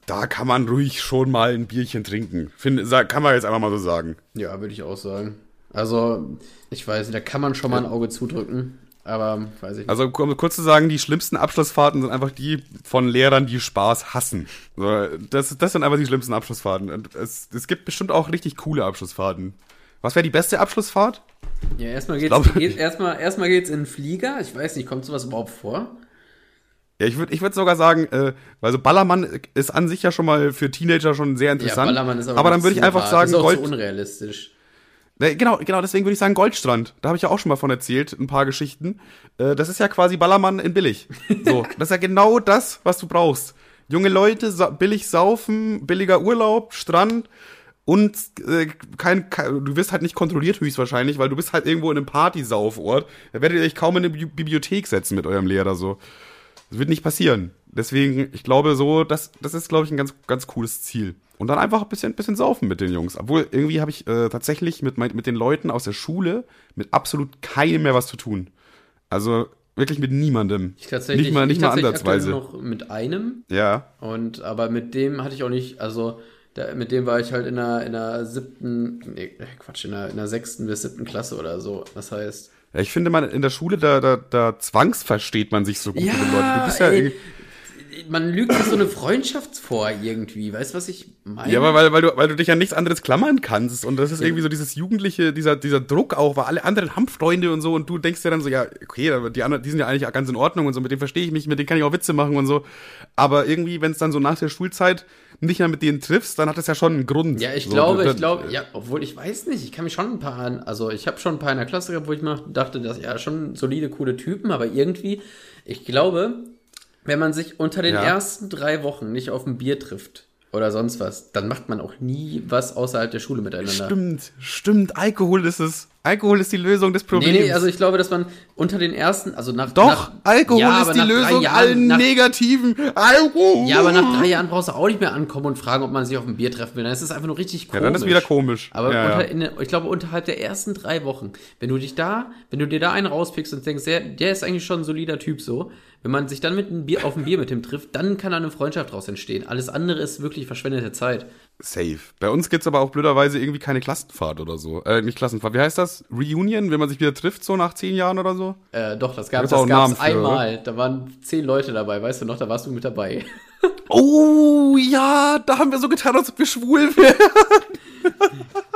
[SPEAKER 1] da kann man ruhig schon mal ein Bierchen trinken. Find, kann man jetzt einfach mal so sagen.
[SPEAKER 2] Ja, würde ich auch sagen. Also, ich weiß nicht, da kann man schon mal ein Auge zudrücken. Aber weiß ich nicht.
[SPEAKER 1] Also um kurz zu sagen, die schlimmsten Abschlussfahrten sind einfach die von Lehrern, die Spaß hassen. So, das, das sind einfach die schlimmsten Abschlussfahrten. Und es, es gibt bestimmt auch richtig coole Abschlussfahrten. Was wäre die beste Abschlussfahrt?
[SPEAKER 2] Ja, erstmal geht's, glaub, geht, erstmal, erstmal geht's in den Flieger. Ich weiß nicht, kommt sowas überhaupt vor?
[SPEAKER 1] Ja, ich würde ich würd sogar sagen, äh, also Ballermann ist an sich ja schon mal für Teenager schon sehr interessant. Ja, Ballermann ist aber, aber dann würde ich einfach sagen,
[SPEAKER 2] das ist auch Gold. So unrealistisch.
[SPEAKER 1] Genau, genau, deswegen würde ich sagen Goldstrand. Da habe ich ja auch schon mal von erzählt, ein paar Geschichten. Äh, das ist ja quasi Ballermann in billig. So, das ist ja genau das, was du brauchst. Junge Leute, billig saufen, billiger Urlaub, Strand und äh, kein, kein, du wirst halt nicht kontrolliert höchstwahrscheinlich, weil du bist halt irgendwo in einem Partysaufort. Da werdet ihr euch kaum in eine Bi Bibliothek setzen mit eurem Lehrer so. Das wird nicht passieren. Deswegen, ich glaube so, das, das ist, glaube ich, ein ganz, ganz cooles Ziel. Und dann einfach ein bisschen, bisschen saufen mit den Jungs. Obwohl, irgendwie habe ich äh, tatsächlich mit, mit den Leuten aus der Schule mit absolut keinem mehr was zu tun. Also wirklich mit niemandem.
[SPEAKER 2] Ich tatsächlich,
[SPEAKER 1] nicht mal, nicht
[SPEAKER 2] ich
[SPEAKER 1] mal ansatzweise.
[SPEAKER 2] noch mit einem.
[SPEAKER 1] Ja.
[SPEAKER 2] Und aber mit dem hatte ich auch nicht, also da, mit dem war ich halt in der, in der siebten, nee, Quatsch, in der, in der sechsten bis siebten Klasse oder so. Das heißt.
[SPEAKER 1] Ja, ich finde, man in der Schule, da, da, da zwangsversteht man sich so gut
[SPEAKER 2] ja,
[SPEAKER 1] mit den Leuten. Du bist
[SPEAKER 2] ja ey, man lügt sich so eine Freundschaft vor irgendwie. Weißt du, was ich meine?
[SPEAKER 1] Ja, aber weil, weil, du, weil du dich an nichts anderes klammern kannst. Und das ist ja. irgendwie so dieses jugendliche, dieser, dieser Druck auch, weil alle anderen haben Freunde und so. Und du denkst ja dann so, ja, okay, die, anderen, die sind ja eigentlich ganz in Ordnung und so. Mit denen verstehe ich mich, mit denen kann ich auch Witze machen und so. Aber irgendwie, wenn es dann so nach der Schulzeit nicht mehr mit denen triffst, dann hat das ja schon einen Grund.
[SPEAKER 2] Ja, ich
[SPEAKER 1] so,
[SPEAKER 2] glaube, ich glaube, ja, obwohl ich weiß nicht, ich kann mich schon ein paar, also ich habe schon ein paar in der Klasse gehabt, wo ich mal dachte, dass ja schon solide, coole Typen, aber irgendwie, ich glaube, wenn man sich unter den ja. ersten drei Wochen nicht auf ein Bier trifft oder sonst was, dann macht man auch nie was außerhalb der Schule miteinander.
[SPEAKER 1] Stimmt, stimmt. Alkohol ist es. Alkohol ist die Lösung des Problems. Nee, nee,
[SPEAKER 2] also ich glaube, dass man unter den ersten, also nach.
[SPEAKER 1] Doch,
[SPEAKER 2] nach,
[SPEAKER 1] Alkohol ja, ist die Lösung Jahren, allen nach, negativen. Alkohol!
[SPEAKER 2] Ja, aber nach drei Jahren brauchst du auch nicht mehr ankommen und fragen, ob man sich auf ein Bier treffen will. Dann ist es einfach nur richtig komisch.
[SPEAKER 1] Ja, dann ist wieder komisch.
[SPEAKER 2] Aber
[SPEAKER 1] ja,
[SPEAKER 2] unter, in, ich glaube, unterhalb der ersten drei Wochen, wenn du dich da, wenn du dir da einen rauspickst und denkst, der, der ist eigentlich schon ein solider Typ so, wenn man sich dann mit einem Bier, auf ein Bier mit ihm trifft, dann kann da eine Freundschaft draus entstehen. Alles andere ist wirklich verschwendete Zeit.
[SPEAKER 1] Safe. Bei uns gibt's aber auch blöderweise irgendwie keine Klassenfahrt oder so. Äh, nicht Klassenfahrt. Wie heißt das? Reunion, wenn man sich wieder trifft, so nach zehn Jahren oder so?
[SPEAKER 2] Äh, doch, das gab es gab's einmal. Da waren zehn Leute dabei, weißt du noch? Da warst du mit dabei.
[SPEAKER 1] Oh ja, da haben wir so getan, als ob wir schwul wären.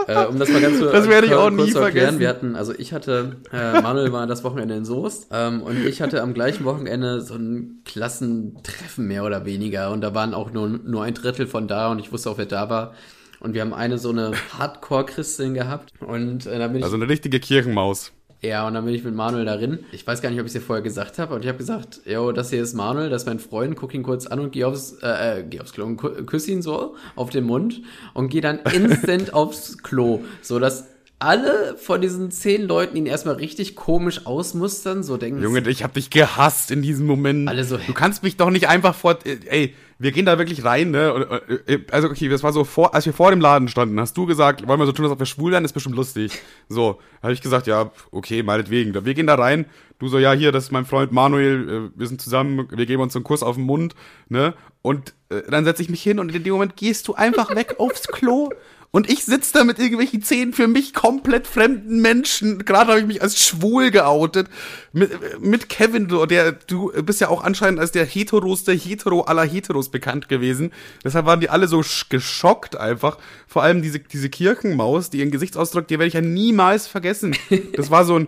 [SPEAKER 2] äh, um das mal ganz
[SPEAKER 1] so das werde ich auch nie
[SPEAKER 2] zu
[SPEAKER 1] erklären.
[SPEAKER 2] Wir hatten, also ich hatte, äh, Manuel war das Wochenende in Soest ähm, und ich hatte am gleichen Wochenende so ein Klassentreffen mehr oder weniger und da waren auch nur, nur ein Drittel von da und ich wusste auch, wer da war. Und wir haben eine so eine Hardcore-Christin gehabt und äh, da bin ich.
[SPEAKER 1] Also eine richtige Kirchenmaus.
[SPEAKER 2] Ja, und dann bin ich mit Manuel darin. Ich weiß gar nicht, ob ich es dir vorher gesagt habe, und ich habe gesagt, yo, das hier ist Manuel, das ist mein Freund, guck ihn kurz an und geh aufs, äh, äh geh aufs Klo und küsse ihn so auf den Mund und geh dann instant aufs Klo, so dass alle von diesen zehn Leuten ihn erstmal richtig komisch ausmustern, so denken
[SPEAKER 1] Junge, ich hab dich gehasst in diesem Moment.
[SPEAKER 2] Alle so,
[SPEAKER 1] du kannst mich doch nicht einfach vor, ey, wir gehen da wirklich rein, ne? Äh, also okay, das war so vor, als wir vor dem Laden standen, hast du gesagt, wollen wir so tun, als ob wir schwul werden, ist bestimmt lustig. So, habe ich gesagt, ja, okay, meinetwegen. Wir gehen da rein. Du so, ja, hier, das ist mein Freund Manuel, äh, wir sind zusammen, wir geben uns so einen Kuss auf den Mund, ne? Und äh, dann setze ich mich hin und in dem Moment gehst du einfach weg aufs Klo Und ich sitze da mit irgendwelchen zehn für mich komplett fremden Menschen. Gerade habe ich mich als schwul geoutet. Mit, mit Kevin, der, du bist ja auch anscheinend als der heteroste Hetero aller Heteros bekannt gewesen. Deshalb waren die alle so geschockt einfach. Vor allem diese, diese Kirchenmaus, die ihren Gesichtsausdruck, die werde ich ja niemals vergessen. Das war so ein,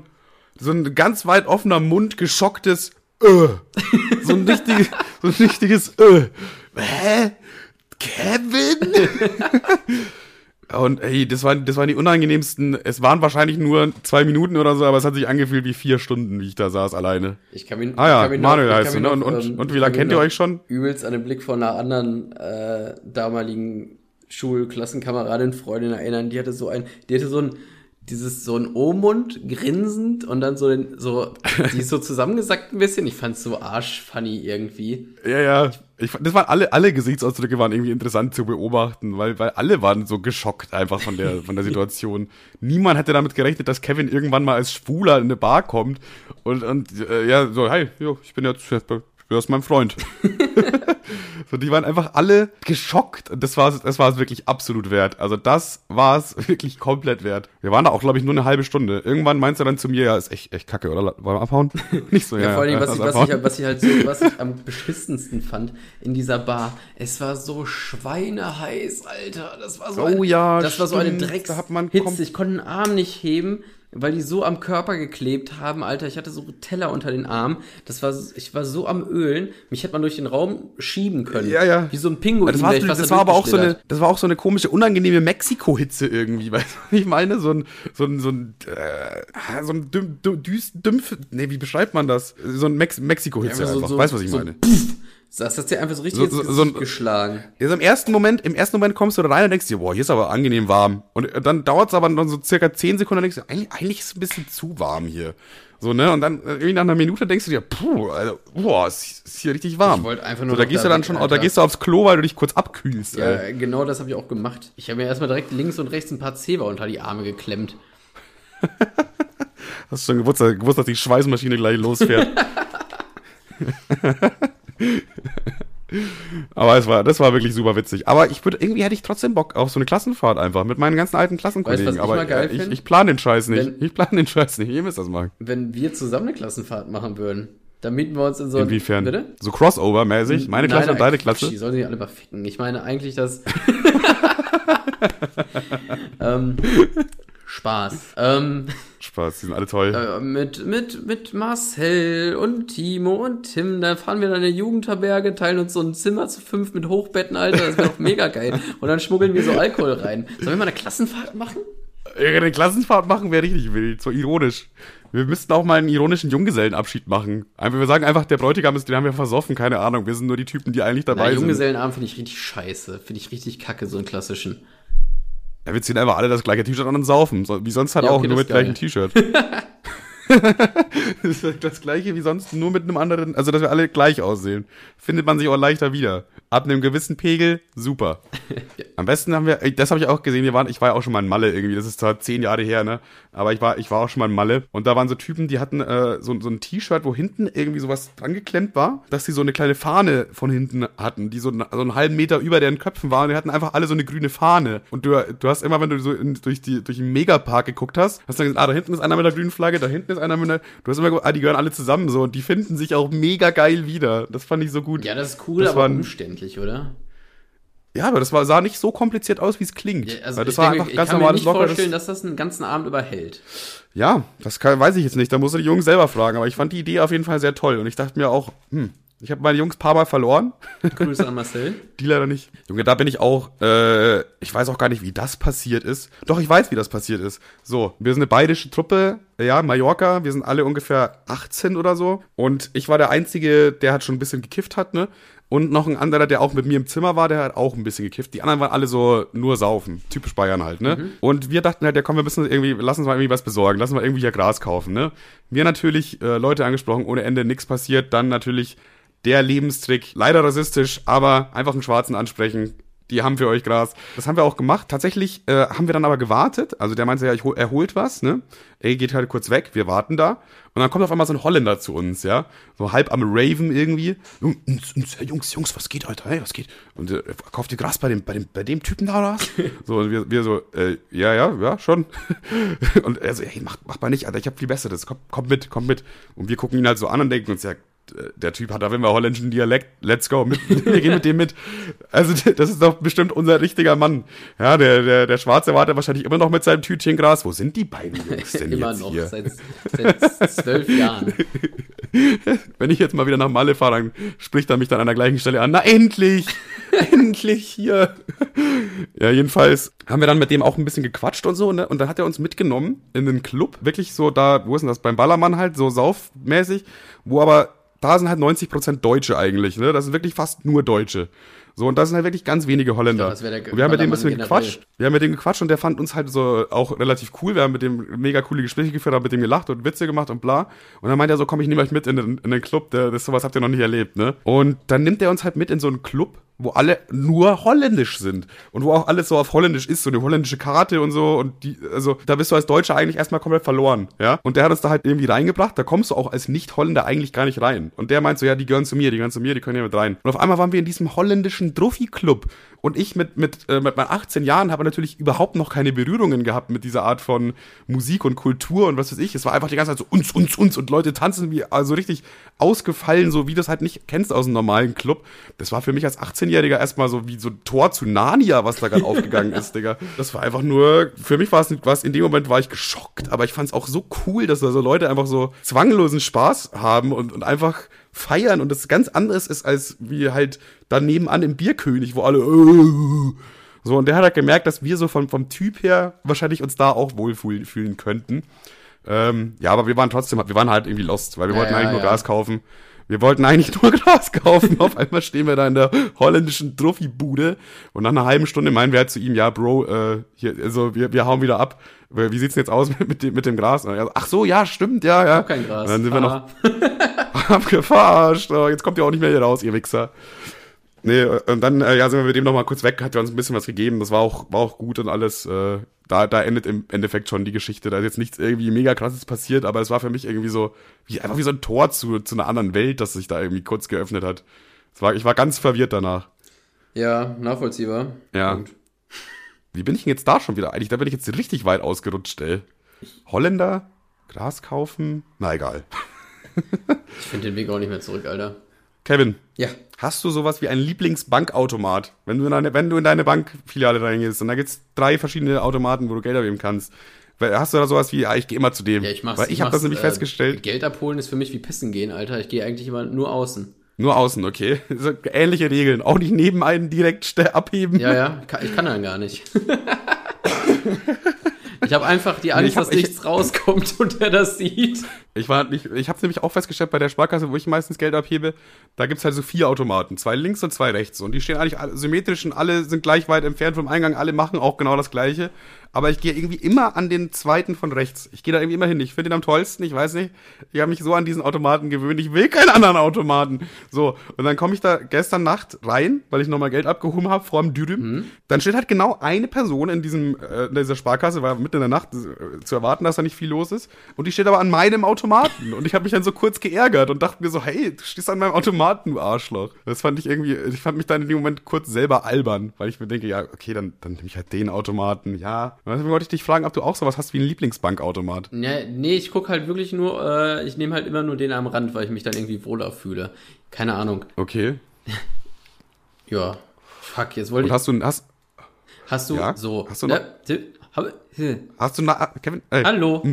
[SPEAKER 1] so ein ganz weit offener Mund, geschocktes, äh. So ein richtiges, so ein richtiges, äh. Hä? Kevin? Und ey, das waren, das waren die unangenehmsten. Es waren wahrscheinlich nur zwei Minuten oder so, aber es hat sich angefühlt wie vier Stunden, wie ich da saß alleine.
[SPEAKER 2] Ich kann mich,
[SPEAKER 1] Ah ja,
[SPEAKER 2] mich
[SPEAKER 1] Manuel
[SPEAKER 2] noch,
[SPEAKER 1] heißt du, ne? Und, und,
[SPEAKER 2] ähm,
[SPEAKER 1] und wie lange kennt ihr euch schon?
[SPEAKER 2] Übelst an den Blick von einer anderen äh, damaligen Schulklassenkameradin, Freundin erinnern. Die hatte so ein, die hatte so ein, dieses so ein O-Mund, grinsend und dann so, den, so, die ist so zusammengesackt ein bisschen. Ich fand's so arschfunny irgendwie.
[SPEAKER 1] Ja, ja. Ich, das waren alle, alle Gesichtsausdrücke waren irgendwie interessant zu beobachten, weil, weil alle waren so geschockt einfach von der, von der Situation. Niemand hätte damit gerechnet, dass Kevin irgendwann mal als Schwuler in eine Bar kommt und, und äh, ja, so, hey, jo, ich bin jetzt, ich bin jetzt mein Freund. so, die waren einfach alle geschockt das war das war es wirklich absolut wert. Also das war es wirklich komplett wert. Wir waren da auch, glaube ich, nur eine halbe Stunde. Irgendwann meinst du dann zu mir, ja, ist echt, echt kacke, oder? Wollen wir abhauen? Nicht so, ja.
[SPEAKER 2] Ja, vor allem,
[SPEAKER 1] ja,
[SPEAKER 2] was, ich,
[SPEAKER 1] lass
[SPEAKER 2] was, ich, was ich halt so, was ich am beschissensten fand in dieser Bar, es war so schweineheiß, Alter. Das war so,
[SPEAKER 1] Oh
[SPEAKER 2] ein,
[SPEAKER 1] ja,
[SPEAKER 2] das war so eine
[SPEAKER 1] stimmt.
[SPEAKER 2] Drecks
[SPEAKER 1] Da hat man
[SPEAKER 2] Hitze. Ich konnte den Arm nicht heben, weil die so am Körper geklebt haben, Alter. Ich hatte so Teller unter den Armen. Das war, ich war so am Ölen. Mich hätte man durch den Raum schieben können.
[SPEAKER 1] Ja, ja.
[SPEAKER 2] Wie so ein Pinguin.
[SPEAKER 1] Das war, das
[SPEAKER 2] da
[SPEAKER 1] war aber auch so eine, das war auch so eine komische, unangenehme Mexiko-Hitze irgendwie, weißt du, was ich meine? So ein, so ein, so ein, äh, so ein düm, düm, düst, dümpf, nee, wie beschreibt man das? So ein Mex Mexiko-Hitze
[SPEAKER 2] Ja,
[SPEAKER 1] einfach,
[SPEAKER 2] so-
[SPEAKER 1] weißt du, was ich
[SPEAKER 2] so
[SPEAKER 1] meine?
[SPEAKER 2] Das hat dir einfach so richtig
[SPEAKER 1] So-
[SPEAKER 2] ins
[SPEAKER 1] so-
[SPEAKER 2] Gesicht
[SPEAKER 1] so
[SPEAKER 2] geschlagen.
[SPEAKER 1] Also im ersten Moment, im ersten Moment kommst du da rein und denkst dir, boah, hier ist aber angenehm warm. Und dann dauert es aber dann so circa 10 Sekunden und denkst du, eigentlich, eigentlich ist es ein bisschen zu warm hier. So, ne? Und dann äh, irgendwie nach einer Minute denkst du dir, puh, also, boah, ist, ist hier richtig warm.
[SPEAKER 2] Ich wollte einfach nur
[SPEAKER 1] so, da
[SPEAKER 2] noch
[SPEAKER 1] gehst
[SPEAKER 2] da
[SPEAKER 1] du dann schon,
[SPEAKER 2] Alter.
[SPEAKER 1] da gehst du aufs Klo, weil du dich kurz abkühlst.
[SPEAKER 2] Ja,
[SPEAKER 1] ey.
[SPEAKER 2] genau das habe ich auch gemacht. Ich habe mir erstmal direkt links und rechts ein paar Zeber unter die Arme geklemmt.
[SPEAKER 1] Hast schon gewusst, gewusst, dass die Schweißmaschine gleich losfährt. Aber es war, das war wirklich super witzig. Aber ich würde, irgendwie hätte ich trotzdem Bock auf so eine Klassenfahrt einfach mit meinen ganzen alten Klassenkollegen.
[SPEAKER 2] Weißt was ich
[SPEAKER 1] Aber
[SPEAKER 2] mal geil
[SPEAKER 1] äh, ich,
[SPEAKER 2] find?
[SPEAKER 1] ich plane den Scheiß nicht.
[SPEAKER 2] Wenn-
[SPEAKER 1] ich plane den Scheiß nicht. Ihr müsst das machen.
[SPEAKER 2] Wenn wir zusammen eine Klassenfahrt machen würden, dann mieten wir uns in so
[SPEAKER 1] Inwiefern?
[SPEAKER 2] Bitte?
[SPEAKER 1] So Crossover-mäßig. Meine Klasse
[SPEAKER 2] Nein,
[SPEAKER 1] und deine Klasse.
[SPEAKER 2] Die sollen sich alle mal ficken. Ich meine eigentlich, dass. ähm, Spaß. Ähm,
[SPEAKER 1] Spaß, die sind alle toll.
[SPEAKER 2] äh, mit, mit, mit Marcel und Timo und Tim, da fahren wir dann in eine Jugendherberge, teilen uns so ein Zimmer zu fünf mit Hochbetten, Alter, das wäre doch mega geil. Und dann schmuggeln wir so Alkohol rein. Sollen wir mal eine Klassenfahrt machen?
[SPEAKER 1] Eine Klassenfahrt machen wäre richtig wild, so ironisch. Wir müssten auch mal einen ironischen Junggesellenabschied machen. Einfach, wir sagen einfach, der Bräutigam ist, den haben wir versoffen, keine Ahnung. Wir sind nur die Typen, die eigentlich dabei
[SPEAKER 2] Na,
[SPEAKER 1] sind.
[SPEAKER 2] Junggesellenabend finde ich richtig scheiße. Finde ich richtig kacke, so einen klassischen.
[SPEAKER 1] Ja, wir ziehen einfach alle das gleiche T-Shirt an und saufen. So, wie sonst halt
[SPEAKER 2] Ja,
[SPEAKER 1] auch,
[SPEAKER 2] okay,
[SPEAKER 1] nur mit gleichem T-Shirt. das ist das gleiche wie sonst, nur mit einem anderen, also dass wir alle gleich aussehen. Findet man sich auch leichter wieder. Ab einem gewissen Pegel, super. Am besten haben wir, ey, das habe ich auch gesehen, wir waren, ich war ja auch schon mal in Malle irgendwie, das ist zwar zehn Jahre her, ne? Aber ich war, ich war auch schon mal in Malle und da waren so Typen, die hatten äh, so, so ein T-Shirt, wo hinten irgendwie sowas dran geklemmt war, dass sie so eine kleine Fahne von hinten hatten, die so, so einen halben Meter über deren Köpfen war und die hatten einfach alle so eine grüne Fahne. Und du, du hast immer, wenn du so in, durch, die, durch den Megapark geguckt hast, hast du dann gesagt, ah, da hinten ist einer mit der grünen Flagge, da hinten ist einer mit der, du hast immer gesagt, ah, die gehören alle zusammen so und die finden sich auch mega geil wieder. Das fand ich so gut.
[SPEAKER 2] Ja, das ist cool,
[SPEAKER 1] Das
[SPEAKER 2] aber
[SPEAKER 1] waren-
[SPEAKER 2] umständlich, oder?
[SPEAKER 1] Ja, aber das war, sah nicht so kompliziert aus, wie es klingt.
[SPEAKER 2] Ja, also
[SPEAKER 1] das
[SPEAKER 2] ich,
[SPEAKER 1] war
[SPEAKER 2] denke,
[SPEAKER 1] einfach
[SPEAKER 2] ich
[SPEAKER 1] ganz
[SPEAKER 2] kann mir
[SPEAKER 1] normales,
[SPEAKER 2] nicht vorstellen, dass das einen ganzen Abend überhält.
[SPEAKER 1] Ja, das kann, weiß ich jetzt nicht. Da musst du die Jungs selber fragen. Aber ich fand die Idee auf jeden Fall sehr toll. Und ich dachte mir auch, hm, ich habe meine Jungs ein paar Mal verloren.
[SPEAKER 2] Grüße an Marcel.
[SPEAKER 1] Die leider nicht. Junge, da bin ich auch, äh, ich weiß auch gar nicht, wie das passiert ist. Doch, ich weiß, wie das passiert ist. So, wir sind eine bayerische Truppe, ja, Mallorca, wir sind alle ungefähr 18 oder so. Und ich war der Einzige, der hat schon ein bisschen gekifft hat, ne? Und noch ein anderer, der auch mit mir im Zimmer war, der hat auch ein bisschen gekifft. Die anderen waren alle so nur saufen. Typisch Bayern halt, ne? Und wir dachten halt, ja komm, wir müssen irgendwie, lass uns mal irgendwie was besorgen. Lass uns mal irgendwie hier Gras kaufen, ne? Wir natürlich äh, Leute angesprochen, ohne Ende nichts passiert. Dann natürlich der Lebenstrick, leider rassistisch, aber einfach einen Schwarzen ansprechen. Die haben für euch Gras. Das haben wir auch gemacht. Tatsächlich äh, haben wir dann aber gewartet. Also der meinte ja, ich hol, er holt was, ne? Ey, geht halt kurz weg, wir warten da. Und dann kommt auf einmal so ein Holländer zu uns, ja? So halb am Raven irgendwie. Jungs, Jungs, Jungs was geht, Alter? Hey, was geht? Und äh, kauft ihr Gras bei dem, bei dem, bei dem Typen da oder was? So, und wir, wir so, äh, ja, ja, ja, schon. und er so, ey, mach, mach mal nicht, Alter, ich hab viel Besseres. Komm, komm mit, komm mit. Und wir gucken ihn halt so an und denken uns, ja, der Typ hat auf Fall holländischen Dialekt. Let's go, mit, wir gehen mit dem mit. Also das ist doch bestimmt unser richtiger Mann. Ja, der, der, der Schwarze wartet wahrscheinlich immer noch mit seinem Tütchen Gras. Wo sind die beiden Jungs denn
[SPEAKER 2] Immer
[SPEAKER 1] jetzt
[SPEAKER 2] noch,
[SPEAKER 1] hier?
[SPEAKER 2] seit, seit zwölf Jahren.
[SPEAKER 1] Wenn ich jetzt mal wieder nach Malle fahre, dann spricht er mich dann an der gleichen Stelle an. Na endlich! endlich hier! ja, jedenfalls haben wir dann mit dem auch ein bisschen gequatscht und so, ne? Und dann hat er uns mitgenommen in den Club, wirklich so da, wo ist denn das? Beim Ballermann halt, so saufmäßig, wo aber da sind halt 90% Deutsche eigentlich, ne? Das sind wirklich fast nur Deutsche. So, und da sind halt wirklich ganz wenige Holländer.
[SPEAKER 2] Ja,
[SPEAKER 1] wir haben mit dem ein bisschen
[SPEAKER 2] generell.
[SPEAKER 1] gequatscht. Wir haben mit dem gequatscht und der fand uns halt so auch relativ cool. Wir haben mit dem mega coole Gespräche geführt, haben mit dem gelacht und Witze gemacht und bla. Und dann meint er so, komm, ich nehme euch mit in den, in den Club, der, das sowas habt ihr noch nicht erlebt, ne? Und dann nimmt er uns halt mit in so einen Club, wo alle nur holländisch sind und wo auch alles so auf holländisch ist, so eine holländische Karte und so und die, also da bist du als Deutscher eigentlich erstmal komplett verloren, ja? Und der hat uns da halt irgendwie reingebracht, da kommst du auch als Nicht-Holländer eigentlich gar nicht rein. Und der meint so, ja, die gehören zu mir, die gehören zu mir, die können hier mit rein. Und auf einmal waren wir in diesem holländischen Druffi-Club und ich mit, mit, äh, mit meinen 18 Jahren habe natürlich überhaupt noch keine Berührungen gehabt mit dieser Art von Musik und Kultur und was weiß ich. Es war einfach die ganze Zeit so uns, uns, uns und Leute tanzen wie also richtig ausgefallen, so wie du das halt nicht kennst aus einem normalen Club. Das war für mich als 18-Jähriger erstmal so wie so ein Tor zu Narnia, was da gerade aufgegangen ist, Digga. Das war einfach nur, für mich war es, was in dem Moment war ich geschockt, aber ich fand es auch so cool, dass da so Leute einfach so zwanglosen Spaß haben und, und einfach feiern und das ganz anderes ist als wie halt da nebenan im Bierkönig, wo alle äh, so und der hat halt gemerkt, dass wir so vom, vom Typ her wahrscheinlich uns da auch wohlfühlen fühlen könnten. Ähm, ja, aber wir waren trotzdem, wir waren halt irgendwie lost, weil wir
[SPEAKER 2] Ja,
[SPEAKER 1] wollten
[SPEAKER 2] ja,
[SPEAKER 1] eigentlich nur
[SPEAKER 2] ja.
[SPEAKER 1] Gras kaufen. Wir wollten eigentlich nur Gras kaufen. Auf einmal stehen wir da in der holländischen Trophy-Bude und nach einer halben Stunde meinen wir halt zu ihm, ja, Bro, äh, hier, also wir, wir hauen wieder ab. Wie sieht's denn jetzt aus mit, dem, mit dem Gras? Er Ach so, ja, stimmt, ja, ja.
[SPEAKER 2] Kein Gras.
[SPEAKER 1] Und dann sind wir noch
[SPEAKER 2] Aha.
[SPEAKER 1] abgefarscht. Oh, jetzt kommt ihr auch nicht mehr hier raus, ihr Wichser. Nee, und dann äh, ja, sind wir mit dem noch mal kurz weg, hat er uns ein bisschen was gegeben. Das war auch, war auch gut und alles. Äh, da, da endet im Endeffekt schon die Geschichte. Da ist jetzt nichts irgendwie mega krasses passiert, aber es war für mich irgendwie so, wie, einfach wie so ein Tor zu, zu einer anderen Welt, das sich da irgendwie kurz geöffnet hat. Es war, ich war ganz verwirrt danach.
[SPEAKER 2] Ja, nachvollziehbar.
[SPEAKER 1] Ja.
[SPEAKER 2] Gut.
[SPEAKER 1] Wie bin ich denn jetzt da schon wieder? Eigentlich, da bin ich jetzt richtig weit ausgerutscht, ey. Holländer, Gras kaufen, na egal.
[SPEAKER 2] Ich finde den Weg auch nicht mehr zurück, Alter.
[SPEAKER 1] Kevin,
[SPEAKER 2] Ja.
[SPEAKER 1] Hast du sowas wie einen Lieblingsbankautomat? Wenn du in deine, wenn du in deine Bankfiliale reingehst und da gibt's drei verschiedene Automaten, wo du Geld abgeben kannst. Hast du da sowas wie, ja, ich gehe immer zu dem?
[SPEAKER 2] Ja, ich mach's.
[SPEAKER 1] Weil ich, habe das nämlich
[SPEAKER 2] äh,
[SPEAKER 1] festgestellt.
[SPEAKER 2] Geld abholen ist für mich wie pissen gehen, Alter. Ich gehe eigentlich immer nur außen.
[SPEAKER 1] Nur außen, okay. So ähnliche Regeln. Auch nicht neben einen direkt abheben.
[SPEAKER 2] Ja, ja, ich kann dann gar nicht. ich habe einfach die Angst,
[SPEAKER 1] ich hab-
[SPEAKER 2] dass
[SPEAKER 1] ich-
[SPEAKER 2] nichts rauskommt und er das sieht.
[SPEAKER 1] Ich war nicht, ich habe nämlich auch festgestellt bei der Sparkasse, wo ich meistens Geld abhebe, da gibt's halt so vier Automaten, zwei links und zwei rechts. Und die stehen eigentlich symmetrisch und alle sind gleich weit entfernt vom Eingang, alle machen auch genau das gleiche, aber ich gehe irgendwie immer an den zweiten von rechts. Ich gehe da irgendwie immer hin. Ich finde den am tollsten, ich weiß nicht. Ich habe mich so an diesen Automaten gewöhnt, ich will keinen anderen Automaten. So, und dann komme ich da gestern Nacht rein, weil ich nochmal Geld abgehoben habe vor dem Dürüm. Dann steht halt genau eine Person in diesem äh, in dieser Sparkasse, war mitten in der Nacht äh, zu erwarten, dass da nicht viel los ist und die steht aber an meinem Automaten und ich habe mich dann so kurz geärgert und dachte mir so, hey, du stehst an meinem Automaten, du Arschloch. Das fand ich irgendwie, ich fand mich dann in dem Moment kurz selber albern, weil ich mir denke, ja, okay, dann, dann nehme ich halt den Automaten, ja. Deswegen wollte ich dich fragen, ob du auch sowas hast wie einen Lieblingsbankautomat.
[SPEAKER 2] Ja, nee, ich guck halt wirklich nur, äh, ich nehme halt immer nur den am Rand, weil ich mich dann irgendwie wohler fühle. Keine Ahnung.
[SPEAKER 1] Okay.
[SPEAKER 2] Ja. Fuck, jetzt wollte
[SPEAKER 1] Und
[SPEAKER 2] ich.
[SPEAKER 1] hast du, hast,
[SPEAKER 2] Hast du
[SPEAKER 1] Ja?
[SPEAKER 2] so.
[SPEAKER 1] Hast du
[SPEAKER 2] ti- hab- hi.
[SPEAKER 1] hast du, na, Kevin, ey,
[SPEAKER 2] Hallo.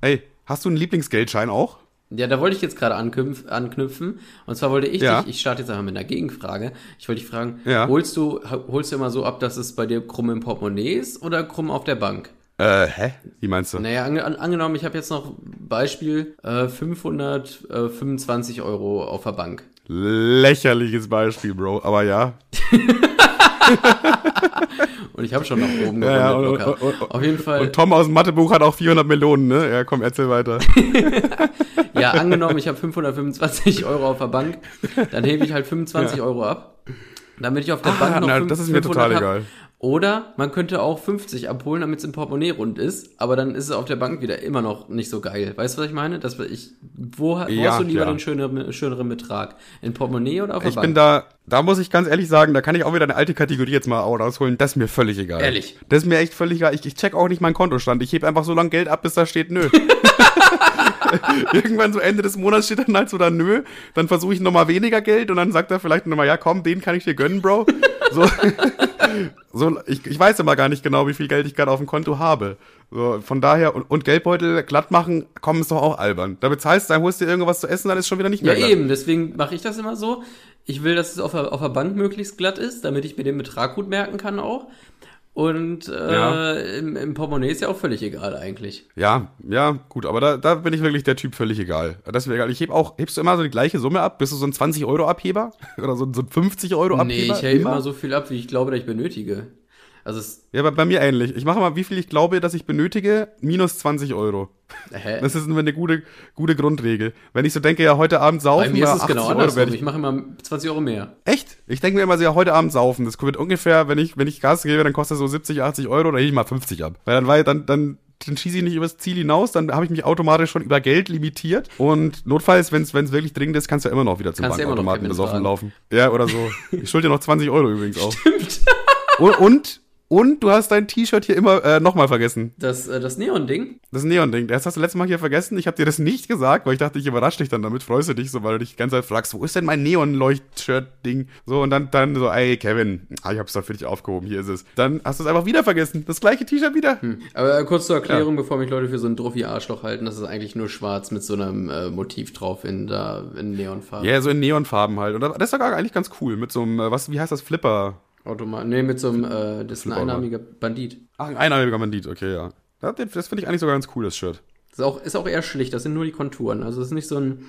[SPEAKER 1] ey, hast du einen Lieblingsgeldschein auch?
[SPEAKER 2] Ja, da wollte ich jetzt gerade anknüpf, anknüpfen. Und zwar wollte ich
[SPEAKER 1] Ja.
[SPEAKER 2] dich, ich starte jetzt einfach mit einer Gegenfrage. Ich wollte dich fragen,
[SPEAKER 1] Ja.
[SPEAKER 2] holst du, holst du immer so ab, dass es bei dir krumm im Portemonnaie ist oder krumm auf der Bank?
[SPEAKER 1] Äh, hä? Wie meinst du?
[SPEAKER 2] Naja, ange, an, angenommen, ich habe jetzt noch Beispiel äh, 525 Euro auf der Bank.
[SPEAKER 1] Lächerliches Beispiel, Bro, aber ja.
[SPEAKER 2] Und ich habe schon nach oben
[SPEAKER 1] Ja, ja, und- und- und-
[SPEAKER 2] Auf jeden Fall,
[SPEAKER 1] Und Tom aus dem Mathebuch hat auch 400 Millionen, ne? Ja, komm, erzähl weiter.
[SPEAKER 2] ja, angenommen, ich habe 525 Euro auf der Bank, dann hebe ich halt 25 Euro ab. damit ich auf der
[SPEAKER 1] Ah,
[SPEAKER 2] Bank noch
[SPEAKER 1] na,
[SPEAKER 2] fünf-
[SPEAKER 1] das ist mir
[SPEAKER 2] 500
[SPEAKER 1] total
[SPEAKER 2] hab.
[SPEAKER 1] egal.
[SPEAKER 2] Oder man könnte auch 50 abholen, damit es im Portemonnaie rund ist, aber dann ist es auf der Bank wieder immer noch nicht so geil. Weißt du, was ich meine? Das, ich, wo, wo
[SPEAKER 1] Ja,
[SPEAKER 2] hast du lieber
[SPEAKER 1] ja.
[SPEAKER 2] den schöneren, schöneren Betrag? In Portemonnaie oder auf der
[SPEAKER 1] Ich
[SPEAKER 2] Bank?
[SPEAKER 1] bin da, da muss ich ganz ehrlich sagen, da kann ich auch wieder eine alte Kategorie jetzt mal rausholen. Das ist mir völlig egal.
[SPEAKER 2] Ehrlich?
[SPEAKER 1] Das ist mir echt völlig egal. Ich, ich check auch nicht meinen Kontostand. Ich heb einfach so lange Geld ab, bis da steht nö. Irgendwann so Ende des Monats steht dann halt so da nö. Dann versuche ich nochmal weniger Geld und dann sagt er vielleicht nochmal, ja komm, den kann ich dir gönnen, Bro. So, so ich, ich weiß immer gar nicht genau, wie viel Geld ich gerade auf dem Konto habe. So, von daher, und, und Geldbeutel glatt machen, komm, ist doch auch albern. Da bezahlst du, dann holst du dir irgendwas zu essen, dann ist schon wieder nicht
[SPEAKER 2] Ja,
[SPEAKER 1] mehr glatt.
[SPEAKER 2] eben, deswegen mache ich das immer so. Ich will, dass es auf der, auf der Bank möglichst glatt ist, damit ich mir den Betrag gut merken kann auch. Und äh,
[SPEAKER 1] Ja.
[SPEAKER 2] im, im Portemonnaie ist ja auch völlig egal eigentlich.
[SPEAKER 1] Ja, ja, gut, aber da, da bin ich wirklich der Typ völlig egal. Das ist mir egal. Ich heb auch, hebst du immer so die gleiche Summe ab? Bist du so ein 20-Euro-Abheber? Oder so, ein- so ein 50-Euro-Abheber?
[SPEAKER 2] Nee, ich hebe immer so viel ab, wie ich glaube, dass ich benötige. Also es,
[SPEAKER 1] Ja, bei, bei mir ähnlich. Ich mache mal, wie viel ich glaube, dass ich benötige, minus 20 Euro.
[SPEAKER 2] hä?
[SPEAKER 1] Das ist immer eine gute, gute Grundregel. Wenn ich so denke, ja, heute Abend saufen,
[SPEAKER 2] Bei mir ist es genau
[SPEAKER 1] 80 Euro
[SPEAKER 2] andersrum.
[SPEAKER 1] werd
[SPEAKER 2] Ich mache immer 20 Euro mehr.
[SPEAKER 1] Echt? Ich denke mir immer so, ja, heute Abend saufen. Das wird ungefähr, wenn ich, wenn ich Gas gebe, dann kostet das so 70, 80 Euro, dann hebe ich mal 50 ab. Weil dann, weil dann, dann, dann schieße ich nicht übers Ziel hinaus, dann habe ich mich automatisch schon über Geld limitiert. Und notfalls, wenn es wirklich dringend ist, kannst du ja immer noch wieder zum
[SPEAKER 2] Kannst
[SPEAKER 1] Bankautomaten besoffen laufen. Ja, oder so. Ich schulde dir noch 20 Euro übrigens auch. Stimmt. Und, und, und du hast dein T-Shirt hier immer äh, nochmal vergessen.
[SPEAKER 2] Das, äh, das Neon-Ding,
[SPEAKER 1] Das Neon-Ding. Das hast du letztes Mal hier vergessen. Ich habe dir das nicht gesagt, weil ich dachte, ich überrasche dich dann damit. Freust du dich so, weil du dich die ganze Zeit fragst, wo ist denn mein Neon-Leucht-Shirt-Ding? So, und dann, dann so, ey, Kevin, ah, ich hab's doch für dich aufgehoben, hier ist es. Dann hast du es einfach wieder vergessen. Das gleiche T-Shirt wieder.
[SPEAKER 2] Aber äh, kurz zur Erklärung, bevor mich Leute für so ein Druffi-Arschloch halten, das ist eigentlich nur schwarz mit so einem äh, Motiv drauf in, da, in Neonfarben.
[SPEAKER 1] Ja, so in Neonfarben halt. Und das ist doch eigentlich ganz cool. Mit so einem, äh, was, wie heißt das, Flipper?
[SPEAKER 2] Automat nee, mit so einem, äh, das ist ein
[SPEAKER 1] Flipper,
[SPEAKER 2] einnahmiger Bandit.
[SPEAKER 1] Ach, ein einarmiger Bandit, okay, ja. Das, finde ich eigentlich sogar ganz cool, das Shirt.
[SPEAKER 2] Ist auch, ist auch eher schlicht, das sind nur die Konturen. Also das ist nicht so ein,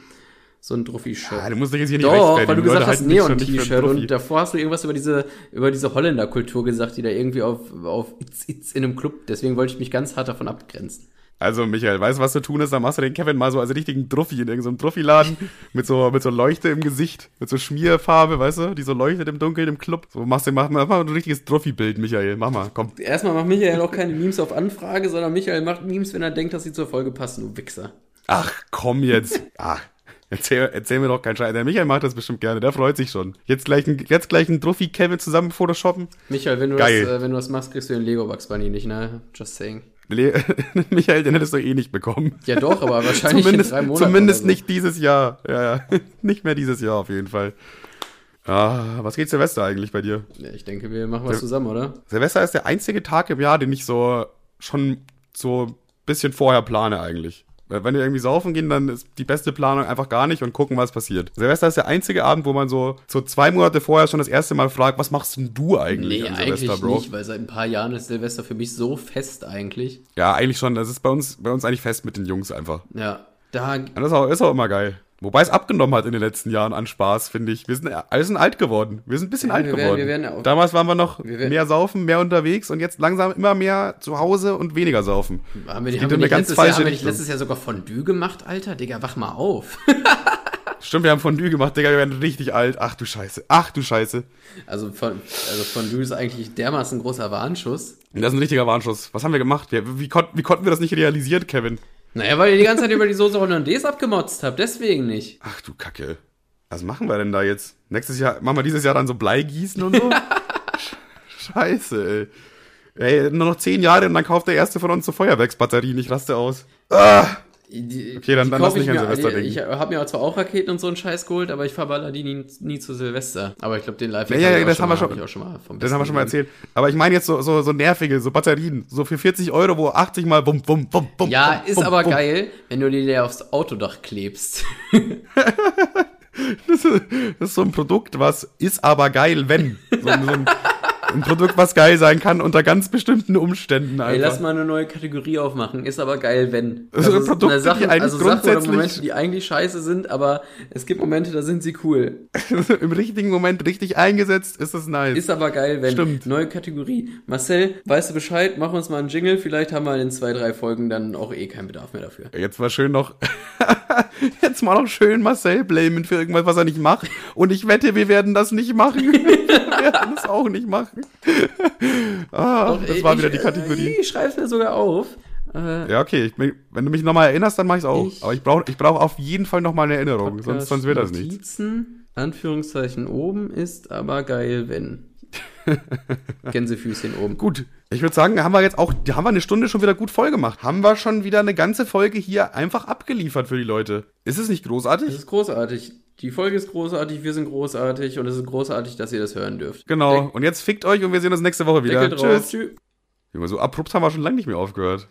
[SPEAKER 2] so ein Druffi-Shirt.
[SPEAKER 1] Ah, du musst dich jetzt hier nicht
[SPEAKER 2] Doch, weil du
[SPEAKER 1] Leute
[SPEAKER 2] gesagt hast Neon-T-Shirt und davor hast du irgendwas über diese, über diese Holländer-Kultur gesagt, die da irgendwie auf, auf Itz, Itz in einem Club, deswegen wollte ich mich ganz hart davon abgrenzen.
[SPEAKER 1] Also, Michael, weißt du, was zu tun ist? Dann machst du den Kevin mal so als richtigen Druffi in irgendeinem Druffi-Laden mit so, mit so Leuchte im Gesicht, mit so Schmierfarbe, weißt du, die so leuchtet im Dunkeln im Club. So machst du, mach, mach mal ein richtiges Druffi-Bild, Michael. Mach mal, komm.
[SPEAKER 2] Erstmal macht Michael auch keine Memes auf Anfrage, sondern Michael macht Memes, wenn er denkt, dass sie zur Folge passen, du Wichser.
[SPEAKER 1] Ach, komm jetzt. Ach, erzähl, erzähl mir doch keinen Scheiß. Der Michael macht das bestimmt gerne, der freut sich schon. Jetzt gleich ein, jetzt gleich ein Druffi-Kevin zusammen photoshoppen.
[SPEAKER 2] Michael, wenn du,
[SPEAKER 1] Geil.
[SPEAKER 2] das, äh, wenn du das machst, kriegst du den Lego Bugs Bunny nicht, ne? Just saying.
[SPEAKER 1] Le Michael, den hättest du eh nicht bekommen.
[SPEAKER 2] Ja doch, aber wahrscheinlich
[SPEAKER 1] zumindest
[SPEAKER 2] in drei Monaten.
[SPEAKER 1] zumindest
[SPEAKER 2] so.
[SPEAKER 1] nicht dieses Jahr. Ja, ja. nicht mehr dieses Jahr auf jeden Fall. Ah, was geht Silvester eigentlich bei dir?
[SPEAKER 2] Ja, ich denke, wir machen was zusammen, oder?
[SPEAKER 1] Silvester ist der einzige Tag im Jahr, den ich so schon so ein bisschen vorher plane eigentlich. Weil Wenn wir irgendwie saufen gehen, dann ist die beste Planung einfach gar nicht und gucken, was passiert. Silvester ist der einzige Abend, wo man so, so zwei Monate vorher schon das erste Mal fragt, was machst denn du eigentlich
[SPEAKER 2] Nee,
[SPEAKER 1] am
[SPEAKER 2] eigentlich
[SPEAKER 1] Silvester, Bro?
[SPEAKER 2] nicht, weil seit ein paar Jahren ist Silvester für mich so fest eigentlich.
[SPEAKER 1] Ja, eigentlich schon. Das ist bei uns, bei uns eigentlich fest mit den Jungs einfach.
[SPEAKER 2] Ja, da
[SPEAKER 1] Und das ist auch, ist auch immer geil. Wobei es abgenommen hat in den letzten Jahren an Spaß, finde ich. Wir sind alle sind alt geworden. Wir sind ein bisschen
[SPEAKER 2] Ja,
[SPEAKER 1] alt
[SPEAKER 2] wir werden-
[SPEAKER 1] geworden.
[SPEAKER 2] wir werden ja auch-
[SPEAKER 1] Damals waren wir noch
[SPEAKER 2] Wir werden-
[SPEAKER 1] mehr saufen, mehr unterwegs und jetzt langsam immer mehr zu Hause und weniger saufen.
[SPEAKER 2] haben wir, haben wir, nicht, letztes Jahr, haben wir nicht letztes Jahr sogar Fondue gemacht, Alter? Digga, wach mal auf.
[SPEAKER 1] Stimmt, wir haben Fondue gemacht, Digga, wir werden richtig alt. Ach du Scheiße. Ach du Scheiße.
[SPEAKER 2] Also, von, also Fondue ist eigentlich dermaßen ein großer Warnschuss.
[SPEAKER 1] Das ist ein richtiger Warnschuss. Was haben wir gemacht? Wir, wie, kon wie konnten wir das nicht realisieren, Kevin?
[SPEAKER 2] Naja, weil ihr die ganze Zeit über die Soße Hollandaise abgemotzt habt, deswegen nicht.
[SPEAKER 1] Ach du Kacke. Was machen wir denn da jetzt? Nächstes Jahr, machen wir dieses Jahr dann so Bleigießen und so? Sch- Scheiße, ey. Ey, nur noch zehn Jahre und dann kauft der erste von uns so Feuerwerksbatterien. Ich raste aus. Ah!
[SPEAKER 2] Die,
[SPEAKER 1] Okay, dann- dann lass nicht
[SPEAKER 2] ich
[SPEAKER 1] an Silvester
[SPEAKER 2] Ich
[SPEAKER 1] denken.
[SPEAKER 2] habe mir zwar auch Raketen und so einen Scheiß geholt, aber ich verballer die nie, nie zu Silvester. Aber ich glaube, den live
[SPEAKER 1] Ja, ja, ja, das haben wir schon-
[SPEAKER 2] hab ich auch schon mal vom
[SPEAKER 1] Das haben wir schon mal erzählt. Aber ich meine jetzt so, so, so nervige, so Batterien. So für 40 Euro, wo 80 mal bum, bum, bum, bum.
[SPEAKER 2] Ja,
[SPEAKER 1] bum,
[SPEAKER 2] ist
[SPEAKER 1] bum,
[SPEAKER 2] aber
[SPEAKER 1] bum.
[SPEAKER 2] geil, wenn du die dir aufs Autodach klebst.
[SPEAKER 1] Das ist, das ist so ein Produkt, was ist aber geil, wenn. So, so ein, Ein Produkt, was geil sein kann unter ganz bestimmten Umständen einfach.
[SPEAKER 2] Ey, lass mal eine neue Kategorie aufmachen. Ist aber geil, wenn.
[SPEAKER 1] Also
[SPEAKER 2] Also,
[SPEAKER 1] Produkte,
[SPEAKER 2] na, Sachen,
[SPEAKER 1] die eigentlich
[SPEAKER 2] also Sachen oder
[SPEAKER 1] grundsätzlich-
[SPEAKER 2] Momente, die eigentlich scheiße sind, aber es gibt Momente, da sind sie cool.
[SPEAKER 1] Im richtigen Moment richtig eingesetzt, ist es nice.
[SPEAKER 2] Ist aber geil, wenn.
[SPEAKER 1] Stimmt.
[SPEAKER 2] Neue Kategorie. Marcel, weißt du Bescheid? Mach uns mal einen Jingle. Vielleicht haben wir in zwei, drei Folgen dann auch eh keinen Bedarf mehr dafür.
[SPEAKER 1] Jetzt war schön noch, jetzt mal noch schön Marcel blamen für irgendwas, was er nicht macht. Und ich wette, wir werden das nicht machen. wir werden das auch nicht machen. ah,
[SPEAKER 2] Doch,
[SPEAKER 1] das war
[SPEAKER 2] ich,
[SPEAKER 1] wieder die Kategorie.
[SPEAKER 2] Äh, ich schreib's mir sogar auf. Äh,
[SPEAKER 1] Ja, okay. Ich, wenn du mich nochmal erinnerst, dann mach ich's auch.
[SPEAKER 2] Ich-
[SPEAKER 1] Aber ich brauche ich brauch auf jeden Fall nochmal eine Erinnerung, sonst, sonst wird das nichts.
[SPEAKER 2] Notizen, Anführungszeichen oben ist aber geil, wenn. Gänsefüßchen oben.
[SPEAKER 1] Gut, ich würde sagen, haben wir jetzt auch, haben wir eine Stunde schon wieder gut voll gemacht. Haben wir schon wieder eine ganze Folge hier einfach abgeliefert für die Leute. Ist es nicht
[SPEAKER 2] Es
[SPEAKER 1] großartig?
[SPEAKER 2] ist großartig. Die Folge ist großartig, wir sind großartig und es ist großartig, dass ihr das hören dürft.
[SPEAKER 1] Genau. Und jetzt fickt euch und wir sehen uns nächste Woche wieder. Tschüss.
[SPEAKER 2] Tschüss.
[SPEAKER 1] So abrupt haben wir schon lange nicht mehr aufgehört.